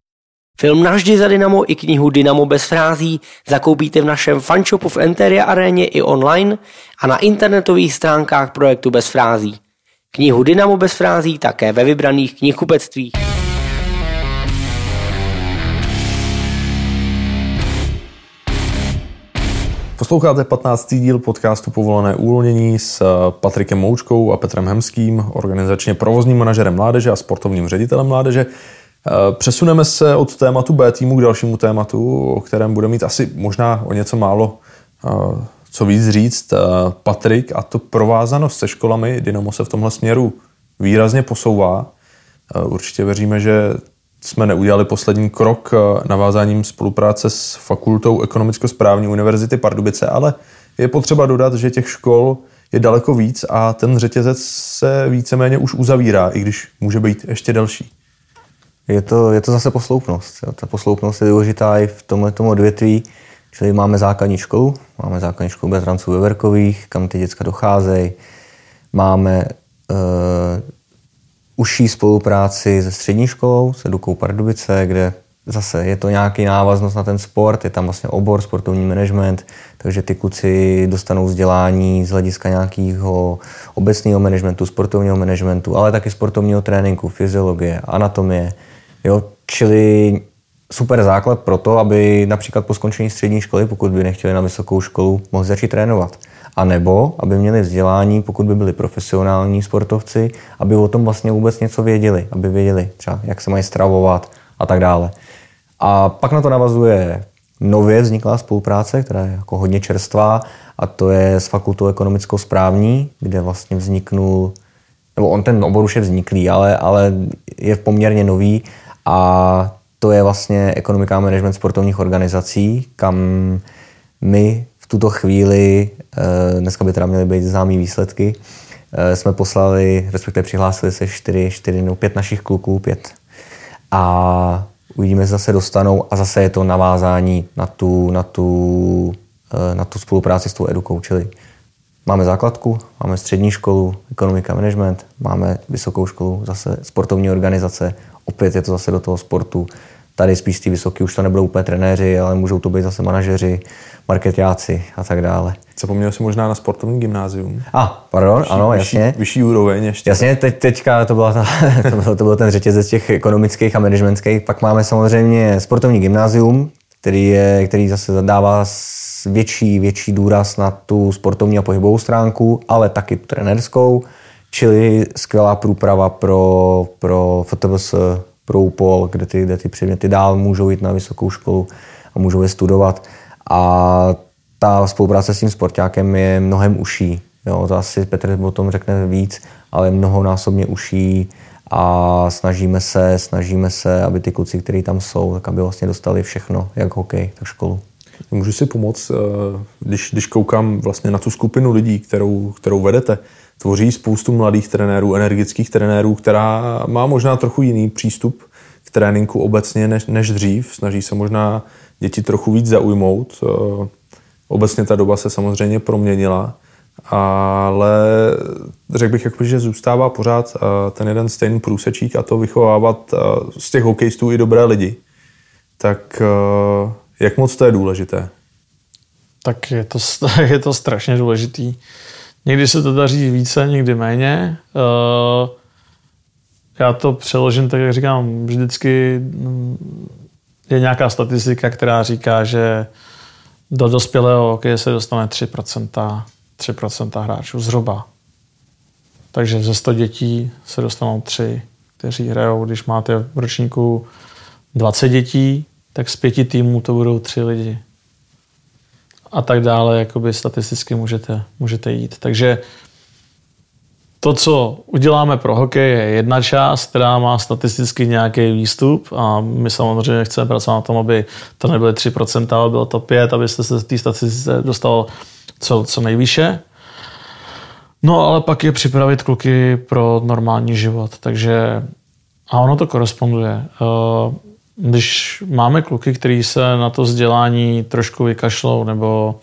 Speaker 4: Film Navždy za Dynamo i knihu Dynamo bez frází zakoupíte v našem fanshopu v Enteria aréně i online a na internetových stránkách projektu Bez frází. Knihu Dynamo bez frází také ve vybraných knihkupectvích.
Speaker 1: Posloucháte 15. díl podcastu Povolené uvolnění s eh, Patrikem Moučkou a Petrem Hemským, organizačně provozním manažerem mládeže a sportovním ředitelem mládeže. Přesuneme se od tématu B týmu k dalšímu tématu, o kterém bude mít asi možná o něco málo co víc říct. Patrik a to provázanost se školami Dynamo se v tomhle směru výrazně posouvá. Určitě věříme, že jsme neudělali poslední krok navázáním spolupráce s Fakultou ekonomicko-správní univerzity Pardubice, ale je potřeba dodat, že těch škol je daleko víc a ten řetězec se víceméně už uzavírá, i když může být ještě delší.
Speaker 3: Je to, je to zase posloupnost. Jo. Ta posloupnost je důležitá i v tomhle odvětví, čili máme základní školu, máme základní školu Betranců ve Verkových, kam ty děcka docházejí, máme uh, užší spolupráci se střední školou, se Dukou Pardubice, kde zase je to nějaký návaznost na ten sport, je tam vlastně obor, sportovní management, takže ty kluci dostanou vzdělání z hlediska nějakého obecného managementu, sportovního managementu, ale taky sportovního tréninku, fyziologie, anatomie. Jo? Čili super základ pro to, aby například po skončení střední školy, pokud by nechtěli na vysokou školu, mohli začít trénovat. A nebo aby měli vzdělání, pokud by byli profesionální sportovci, aby o tom vlastně vůbec něco věděli, aby věděli třeba, jak se mají stravovat a tak dále. A pak na to navazuje nově vzniklá spolupráce, která je jako hodně čerstvá, a to je s fakultou ekonomicko-správní, kde vlastně vzniknul, nebo on ten obor už je vzniklý, ale, ale je poměrně nový a to je vlastně ekonomika a management sportovních organizací, kam my v tuto chvíli, eh, dneska by teda měly být známý výsledky, eh, jsme poslali, respektive přihlásili se čtyři, čtyři no pět našich kluků, pět. A uvidíme, zase dostanou a zase je to navázání na tu, na tu, eh, na tu spolupráci s tou edukou, čili máme základku, máme střední školu, ekonomika, management, máme vysokou školu, zase sportovní organizace, opět je to zase do toho sportu. Tady spíš ty vysoký už to nebudou úplně trenéři, ale můžou to být zase manažeři, marketáci a tak dále.
Speaker 1: Zapomněl si možná na sportovní gymnázium.
Speaker 3: A, ah, pardon, vyšší, ano, jasně.
Speaker 1: Vyšší, vyšší úroveň ještě.
Speaker 3: Jasně, teď, teďka to, byla ta, to, byl, to byl ten řetězec těch ekonomických a managementských. Pak máme samozřejmě sportovní gymnázium, který, je, který zase zadává větší, větší důraz na tu sportovní a pohybovou stránku, ale taky tu trenerskou, čili skvělá průprava pro, pro FTVS, pro UPOL, kde ty, kde ty předměty dál můžou jít na vysokou školu a můžou je studovat. A ta spolupráce s tím sportákem je mnohem uší. Jo, to asi Petr o tom řekne víc, ale mnohonásobně uší a snažíme se, snažíme se, aby ty kluci, kteří tam jsou, tak aby vlastně dostali všechno, jak hokej, tak školu.
Speaker 1: Můžu si pomoct, eh, když, když koukám vlastně na tu skupinu lidí, kterou, kterou vedete, tvoří spoustu mladých trenérů, energických trenérů, která má možná trochu jiný přístup k tréninku obecně než, než dřív. Snaží se možná děti trochu víc zaujmout. Eh, obecně ta doba se samozřejmě proměnila, ale řekl bych, že zůstává pořád eh, ten jeden stejný průsečík a to vychovávat z těch hokejistů i dobré lidi. Tak jak moc to je důležité?
Speaker 2: Tak je to, je to strašně důležitý. Někdy se to daří více, někdy méně. Eh, já to přeložím tak, jak říkám, vždycky mm, je nějaká statistika, která říká, že do dospělého hokeje se dostane 3%, 3% hráčů zhruba. Takže ze 100 dětí se dostanou 3, kteří hrajou. Když máte v ročníku 20 dětí, tak z pěti týmů to budou tři lidi. A tak dále, jakoby statisticky můžete, můžete jít. Takže to, co uděláme pro hokej, je jedna část, která má statisticky nějaký výstup a my samozřejmě chceme pracovat na tom, aby to nebyly 3%, ale bylo to 5%, abyste se z té statistice dostal co, co nejvýše. No ale pak je připravit kluky pro normální život, takže a ono to koresponduje. Uh, když máme kluky, kteří se na to vzdělání trošku vykašlou, nebo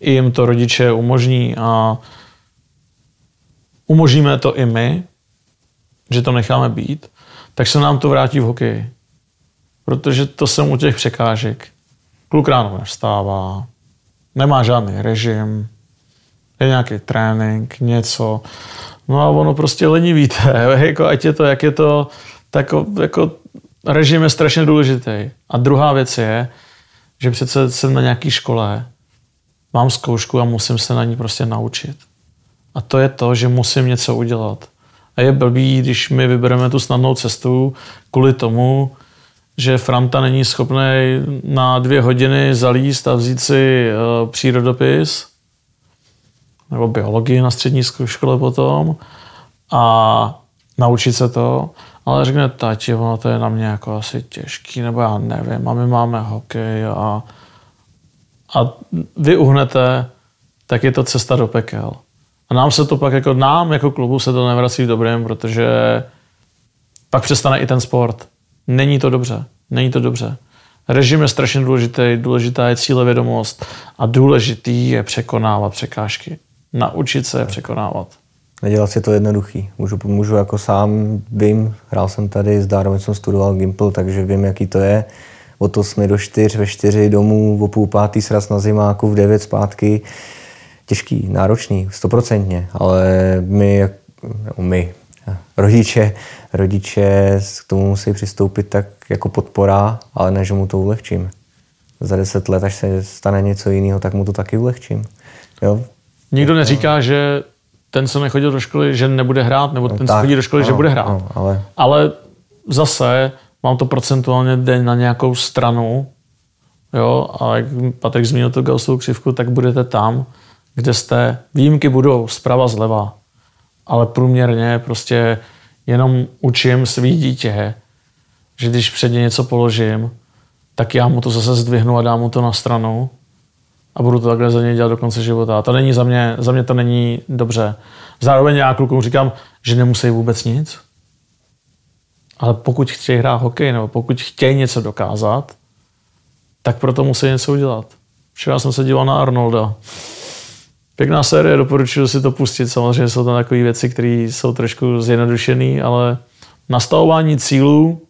Speaker 2: i jim to rodiče umožní a umožníme to i my, že to necháme být, tak se nám to vrátí v hokeji. Protože to jsem u těch překážek. Kluk ráno nevstává, nemá žádný režim, je nějaký trénink, něco. No a ono prostě lenivíte, jako ať je to, jak je to, tak jako režim je strašně důležitý. A druhá věc je, že přece jsem na nějaké škole, mám zkoušku a musím se na ní prostě naučit. A to je to, že musím něco udělat. A je blbý, když my vybereme tu snadnou cestu kvůli tomu, že Franta není schopný na dvě hodiny zalíst a vzít si uh, přírodopis nebo biologii na střední škole potom a naučit se to, ale řekne tati, ono to je na mě jako asi těžký, nebo já nevím, a my máme hokej a, a vy uhnete, tak je to cesta do pekel. A nám se to pak jako nám, jako klubu se to nevrací v dobrém, protože pak přestane i ten sport. Není to dobře. Není to dobře. Režim je strašně důležitý, důležitá je cílevědomost a důležitý je překonávat překážky. Naučit se je překonávat.
Speaker 3: Nedělat si to jednoduchý. Můžu, můžu jako sám, vím, hrál jsem tady, zároveň jsem studoval Gimple, takže vím, jaký to je. Od 8 do 4, ve 4 domů, o půl pátý sraz na zimáku, v 9 zpátky. Těžký, náročný, stoprocentně, ale my, no my, rodiče, rodiče k tomu musí přistoupit tak jako podpora, ale ne, že mu to ulehčím. Za deset let, až se stane něco jiného, tak mu to taky ulehčím. Jo?
Speaker 2: Nikdo neříká, že ten, co nechodil do školy, že nebude hrát, nebo ten, co chodí do školy, no, že bude hrát. No, ale... ale zase mám to procentuálně den na nějakou stranu, jo, a jak Patrik zmínil tu Gaussovou křivku, tak budete tam, kde jste. Výjimky budou zprava, zleva, ale průměrně prostě jenom učím svý dítě, že když před ně něco položím, tak já mu to zase zdvihnu a dám mu to na stranu a budu to takhle za něj dělat do konce života. A to není za mě, za mě to není dobře. Zároveň já klukům říkám, že nemusí vůbec nic, ale pokud chtějí hrát hokej nebo pokud chtějí něco dokázat, tak proto musí něco udělat. Včera jsem se díval na Arnolda. Pěkná série, doporučuji si to pustit. Samozřejmě jsou tam takové věci, které jsou trošku zjednodušené, ale nastavování cílů,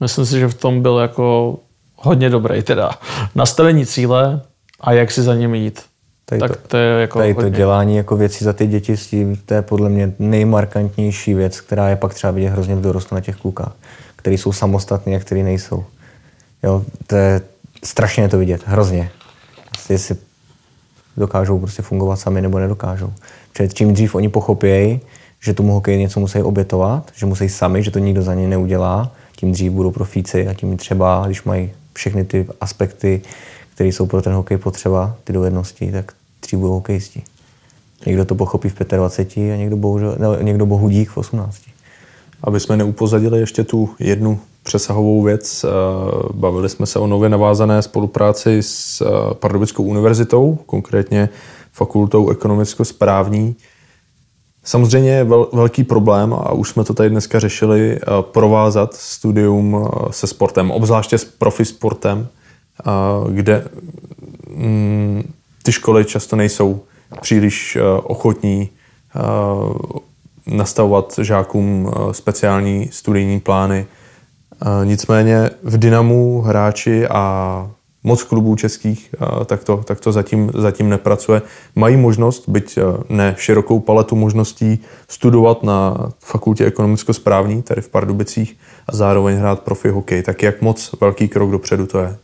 Speaker 2: myslím si, že v tom byl jako hodně dobrý teda. Nastavení cíle a jak si za ním jít.
Speaker 3: Tady
Speaker 2: tak
Speaker 3: to,
Speaker 2: to je jako
Speaker 3: tady to dělání jako věcí za ty děti, to je podle mě nejmarkantnější věc, která je pak třeba vidět hrozně v dorostu na těch klukách, který jsou samostatní a který nejsou. Jo, to je strašně to vidět, hrozně. Jestli dokážou prostě fungovat sami nebo nedokážou. Protože čím dřív oni pochopějí, že tomu hokeji něco musí obětovat, že musí sami, že to nikdo za ně neudělá, tím dřív budou profíci a tím třeba, když mají všechny ty aspekty, které jsou pro ten hokej potřeba, ty dovednosti, tak dřív budou hokejisti. Někdo to pochopí v 25 a někdo, bohužel, ne, někdo bohudík v 18.
Speaker 1: Aby jsme neupozadili ještě tu jednu přesahovou věc. Eh, bavili jsme se o nově navázané spolupráci s eh, Pardubickou univerzitou, konkrétně fakultou ekonomicko-správní. Samozřejmě je vel, velký problém, a už jsme to tady dneska řešili, eh, provázat studium se sportem, obzvláště s profisportem, kde mm, ty školy často nejsou příliš ochotní nastavovat žákům speciální studijní plány, Nicméně v Dynamu hráči a moc klubů českých tak to, tak to zatím, zatím nepracuje. Mají možnost, byť ne širokou paletu možností, studovat na fakultě ekonomicko-správní, tady v Pardubicích, a zároveň hrát profi hokej. Tak jak moc velký krok dopředu to je?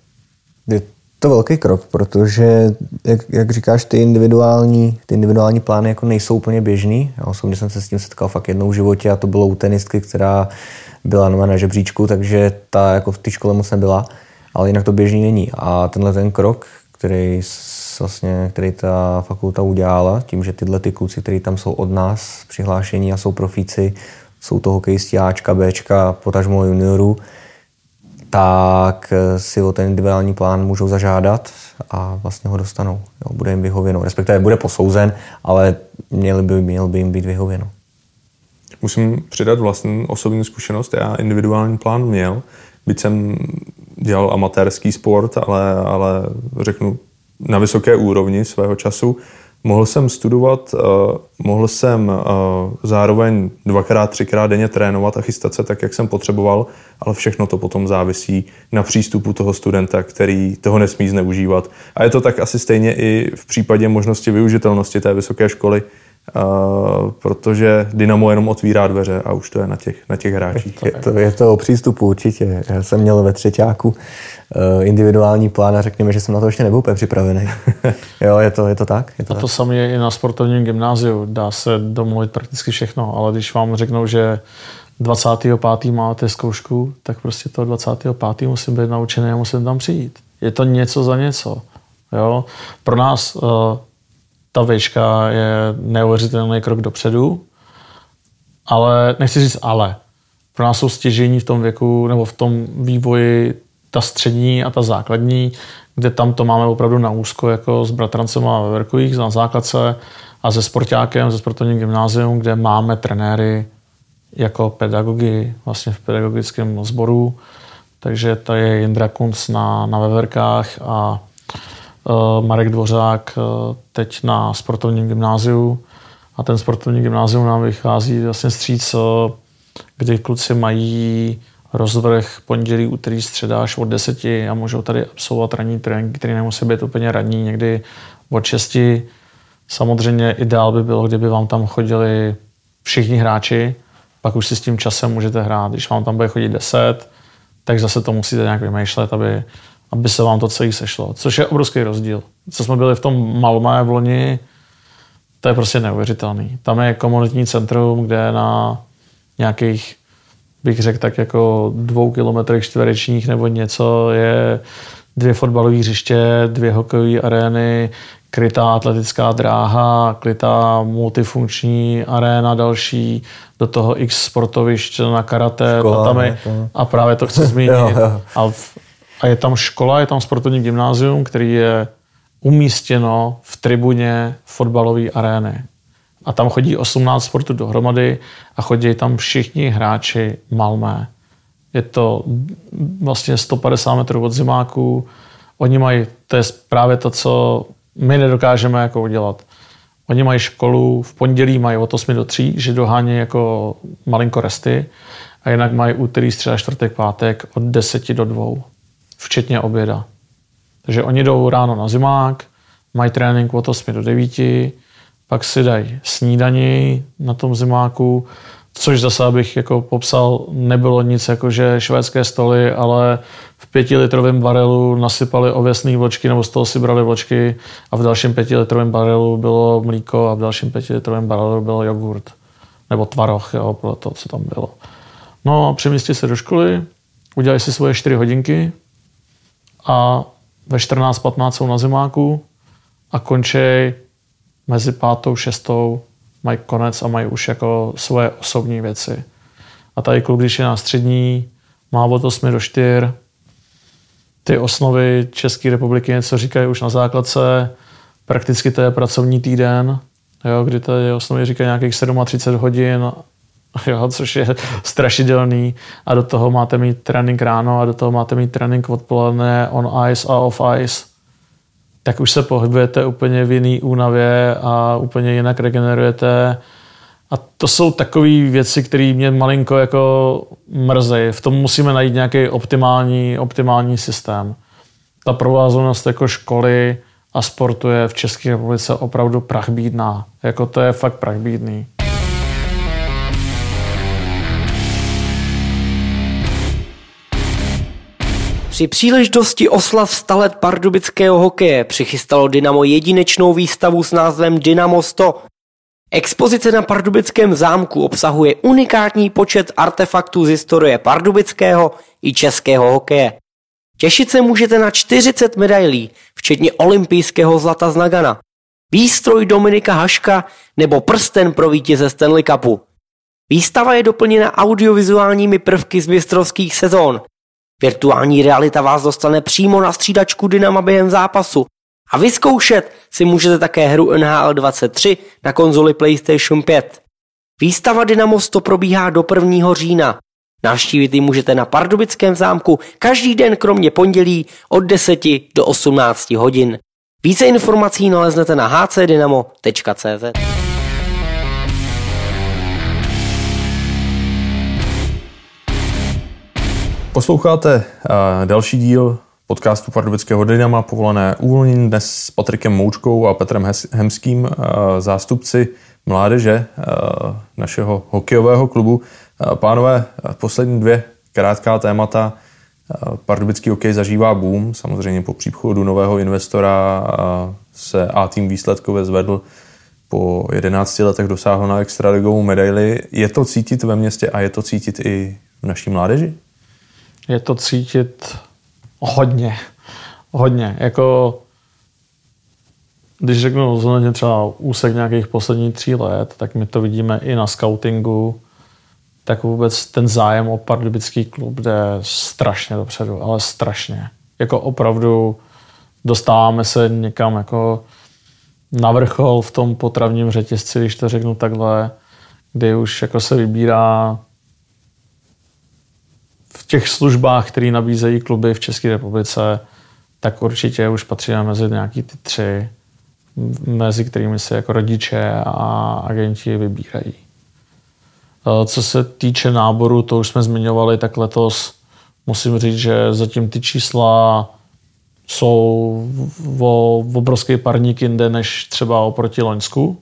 Speaker 3: Je to velký krok, protože, jak, jak říkáš, ty individuální, ty individuální plány jako nejsou úplně běžný. Já osobně jsem se s tím setkal fakt jednou v životě a to bylo u tenistky, která byla na žebříčku, takže ta jako v té škole moc nebyla, ale jinak to běžný není. A tenhle ten krok, který vlastně, který ta fakulta udělala, tím, že tyhle ty kluci, kteří tam jsou od nás přihlášení a jsou profíci, jsou to hokejisti Ačka, Bčka, potažmo juniorů, tak si o ten individuální plán můžou zažádat a vlastně ho dostanou. Jo, bude jim vyhověno. Respektive bude posouzen, ale měl by, měl by jim být vyhověno.
Speaker 1: Musím přidat vlastní osobní zkušenost. Já individuální plán měl, byť jsem dělal amatérský sport, ale, ale řeknu na vysoké úrovni svého času. Mohl jsem studovat, uh, mohl jsem uh, zároveň dvakrát, třikrát denně trénovat a chystat se tak, jak jsem potřeboval, ale všechno to potom závisí na přístupu toho studenta, který toho nesmí zneužívat. A je to tak asi stejně i v případě možnosti využitelnosti té vysoké školy, Uh, protože Dynamo jenom otvírá dveře a už to je na těch, na těch hráčích.
Speaker 3: Je to, je to o přístupu určitě. Já jsem měl ve třetíku uh, individuální plán a řekněme, že jsem na to ještě nebyl úplně připravený. jo, je to, je to tak. Je to
Speaker 2: a to samé je i na sportovním gymnáziu. Dá se domluvit prakticky všechno, ale když vám řeknou, že 25. máte zkoušku, tak prostě to 25. musím být naučený a musím tam přijít. Je to něco za něco. Jo? Pro nás uh, ta výška je neuvěřitelný krok dopředu, ale, nechci říct ale, pro nás jsou stěžení v tom věku nebo v tom vývoji ta střední a ta základní, kde tam to máme opravdu na úzko jako s bratrancem a Verkových na základce a se sportákem, ze sportovním gymnázium, kde máme trenéry jako pedagogy vlastně v pedagogickém sboru. Takže to je Jindra Kunc na, na Veverkách a Marek Dvořák uh, teď na sportovním gymnáziu. A ten sportovní gymnázium nám vychází vlastně stříc, uh, kdy kluci mají rozvrh pondělí, úterý, středa až od deseti a můžou tady absolvovat ranní trénink, který nemusí být úplně ranní, někdy od šesti. Samozřejmě ideál by bylo, kdyby vám tam chodili všichni hráči, pak už si s tím časem můžete hrát. Když vám tam bude chodit 10, tak zase to musíte nějak vymýšlet, aby, aby se vám to celé sešlo. Což je obrovský rozdíl. Co jsme byli v tom Malmé v loni, to je prostě neuvěřitelný. Tam je komunitní centrum, kde na nějakých, bych řekl tak jako dvou kilometrech čtverečních nebo něco je dvě fotbalové hřiště, dvě hokejové arény, krytá atletická dráha, krytá multifunkční aréna další, do toho x sportovišť na karate,
Speaker 3: Škola,
Speaker 2: tatami,
Speaker 3: ne, to-
Speaker 2: a právě to chci zmínit.
Speaker 3: Jo, jo.
Speaker 2: A, v, a je tam škola, je tam sportovní gymnázium, který je umístěno v tribuně fotbalové arény. A tam chodí 18 sportů dohromady a chodí tam všichni hráči Malmé. Je to vlastně 150 metrů od zimáků. Oni mají, to je právě to, co my nedokážeme jako udělat. Oni mají školu, v pondělí mají od 8 do 3, že dohání jako malinko resty a jinak mají úterý, středa, čtvrtek, pátek od 10 do 2, včetně oběda. Takže oni jdou ráno na zimák, mají trénink od 8 do 9, pak si dají snídani na tom zimáku, což zase, abych jako popsal, nebylo nic jako že švédské stoly, ale v pětilitrovém barelu nasypali ověsné vločky, nebo z toho si brali vločky a v dalším pětilitrovém barelu bylo mlíko a v dalším pětilitrovém barelu byl jogurt. Nebo tvaroh, jo, podle toho, co tam bylo. No a přemístí se do školy, udělají si svoje 4 hodinky a ve 14.15 jsou na zimáku a končí mezi pátou, šestou, mají konec a mají už jako svoje osobní věci. A tady kluk, když je na střední, má od 8 do 4, ty osnovy České republiky něco říkají už na základce, prakticky to je pracovní týden, jo, kdy ty osnovy říkají nějakých 37 hodin, jo, což je strašidelný a do toho máte mít trénink ráno a do toho máte mít trénink odpoledne on ice a off ice tak už se pohybujete úplně v jiný únavě a úplně jinak regenerujete. A to jsou takové věci, které mě malinko jako mrzejí. V tom musíme najít nějaký optimální, optimální systém. Ta provázanost jako školy a sportu je v České republice opravdu prachbídná. Jako to je fakt prachbídný.
Speaker 4: Při příležitosti oslav 100 let pardubického hokeje přichystalo Dynamo jedinečnou výstavu s názvem Dynamo 100. Expozice na pardubickém zámku obsahuje unikátní počet artefaktů z historie pardubického i českého hokeje. Těšit se můžete na 40 medailí, včetně olympijského zlata z Nagana, výstroj Dominika Haška nebo prsten pro vítěze Stanley Cupu. Výstava je doplněna audiovizuálními prvky z mistrovských sezón, Virtuální realita vás dostane přímo na střídačku Dynama během zápasu. A vyzkoušet si můžete také hru NHL 23 na konzoli PlayStation 5. Výstava Dynamo 100 probíhá do 1. října. Navštívit ji můžete na Pardubickém zámku každý den kromě pondělí od 10 do 18 hodin. Více informací naleznete na hcdynamo.cz.
Speaker 1: Posloucháte uh, další díl podcastu Pardubického Dynama povolené uvolnění dnes s Patrikem Moučkou a Petrem Hemským, uh, zástupci mládeže našeho hokejového klubu. Pánové, poslední dvě krátká témata. Pardubický hokej zažívá boom, samozřejmě po příchodu nového investora se A-tým výsledkově zvedl po 11 letech dosáhl na extraligovou medaili. Je to cítit ve městě a je to cítit i v naší mládeži?
Speaker 2: Je to cítit hodně. Hodně. Jako když řeknu zhodně třeba úsek nějakých posledních tří let, tak my to vidíme i na scoutingu, tak vůbec ten zájem o pardubický klub jde strašně dopředu, ale strašně. Jako opravdu dostáváme se někam jako na vrchol v tom potravním řetězci, když to řeknu takhle, kdy už jako se vybírá v těch službách, které nabízejí kluby v České republice, tak určitě už patříme mezi nějaký ty tři, mezi kterými se jako rodiče a agenti vybírají. E, co se týče náboru, to už jsme zmiňovali, tak letos musím říct, že zatím ty čísla jsou o obrovský parník jinde než třeba oproti Loňsku.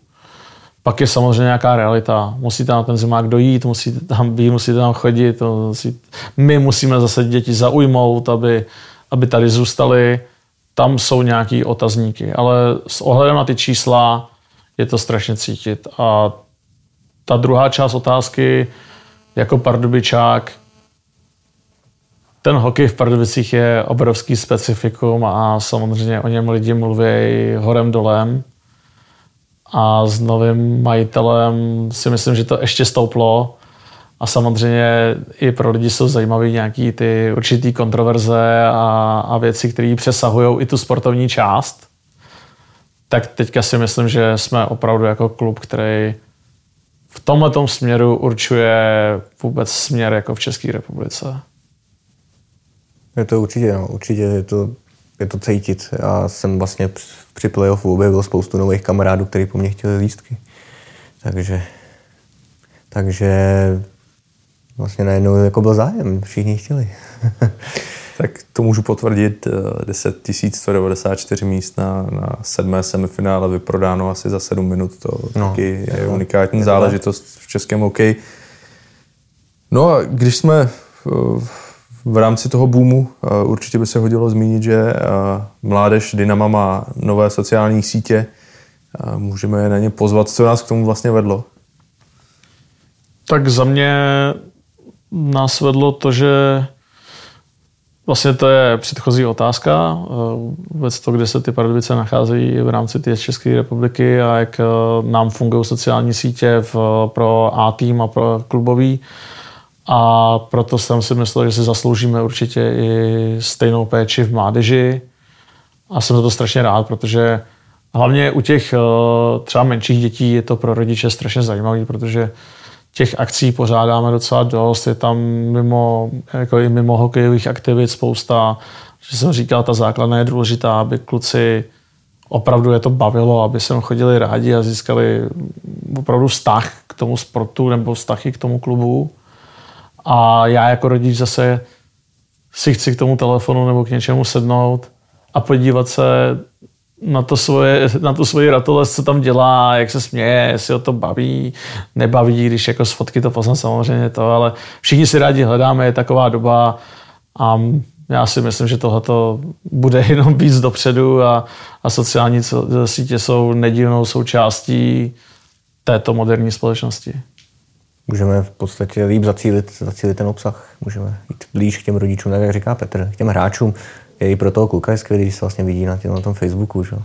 Speaker 2: Pak je samozřejmě nějaká realita. Musíte na ten zimák dojít, musíte tam být, musíte tam chodit. Musíte... My musíme zase děti zaujmout, aby, aby tady zůstali. Tam jsou nějaký otazníky, ale s ohledem na ty čísla je to strašně cítit. A ta druhá část otázky, jako pardubičák, ten hokej v Pardubicích je obrovský specifikum a samozřejmě o něm lidi mluví horem dolem. A s novým majitelem si myslím, že to ještě stouplo. A samozřejmě i pro lidi jsou zajímavé nějaký ty určitý kontroverze a, a věci, které přesahují i tu sportovní část. Tak teďka si myslím, že jsme opravdu jako klub, který v tomhle směru určuje vůbec směr jako v České republice.
Speaker 3: Je to určitě, no, určitě je to, je to cítit. Já jsem vlastně při playoffu objevil spoustu nových kamarádů, kteří po mně chtěli lístky. Takže, takže vlastně najednou jako byl zájem, všichni chtěli.
Speaker 1: tak to můžu potvrdit, 10 194 míst na, na sedmé semifinále vyprodáno asi za 7 minut, to no, taky je jako, unikátní je záležitost v českém hokeji. No a když jsme v rámci toho boomu eh, určitě by se hodilo zmínit, že eh, mládež Dynama má nové sociální sítě. Můžeme je na ně pozvat. Co nás k tomu vlastně vedlo?
Speaker 2: Tak za mě nás vedlo to, že vlastně to je předchozí otázka, eh, vůbec to, kde se ty Pardubice nacházejí v rámci té České republiky a jak nám fungují sociální sítě v, pro A-tým a pro klubový. A proto jsem si myslel, že si zasloužíme určitě i stejnou péči v mládeži. A jsem za to strašně rád, protože hlavně u těch eh, třeba menších dětí je to pro rodiče strašně zajímavé, protože těch akcí pořádáme docela dost, je tam mimo, jako i mimo hokejových aktivit spousta, že jsem říkal, ta základna je důležitá, aby kluci opravdu je to bavilo, aby sem chodili rádi a získali opravdu vztah k tomu sportu nebo vztahy k tomu klubu. A já jako rodič zase si chci k tomu telefonu nebo k něčemu sednout a podívat se na, to svoje, na tu svoji ratolest, co tam dělá, jak se směje, jestli ho to baví, nebaví, když jako z fotky to poznám samozřejmě to, ale všichni si rádi hledáme, je taková doba a já si myslím, že tohle bude jenom víc dopředu a, a sociální sítě jsou nedílnou součástí této moderní společnosti
Speaker 3: můžeme v podstatě líp zacílit, zacílit ten obsah. Můžeme jít blíž k těm rodičům, tak jak říká Petr, k těm hráčům. Je i pro toho kluka je skvělý, když se vlastně vidí na, těm, na tom Facebooku. Že?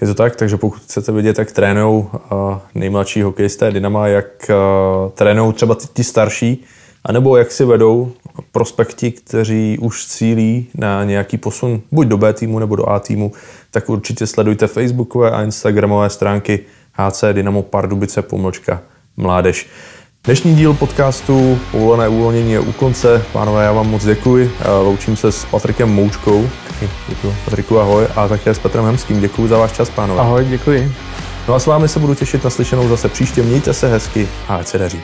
Speaker 1: Je to tak, takže pokud chcete vidět, jak trénují uh, nejmladší hokejisté Dynama, jak uh, trénují třeba ty starší, anebo jak si vedou prospekti, kteří už cílí na nějaký posun buď do B týmu nebo do A týmu, tak určitě sledujte facebookové a instagramové stránky HC Dynamo Pardubice pomlčka mládež. Dnešní díl podcastu Povolené uvolnění je u konce. Pánové, já vám moc děkuji. Loučím se s Patrikem Moučkou. Děkuji. Patriku, ahoj. A také s Petrem Hemským. Děkuji za váš čas, pánové.
Speaker 2: Ahoj, děkuji.
Speaker 1: No a s vámi se budu těšit na slyšenou zase příště. Mějte se hezky a ať se daří.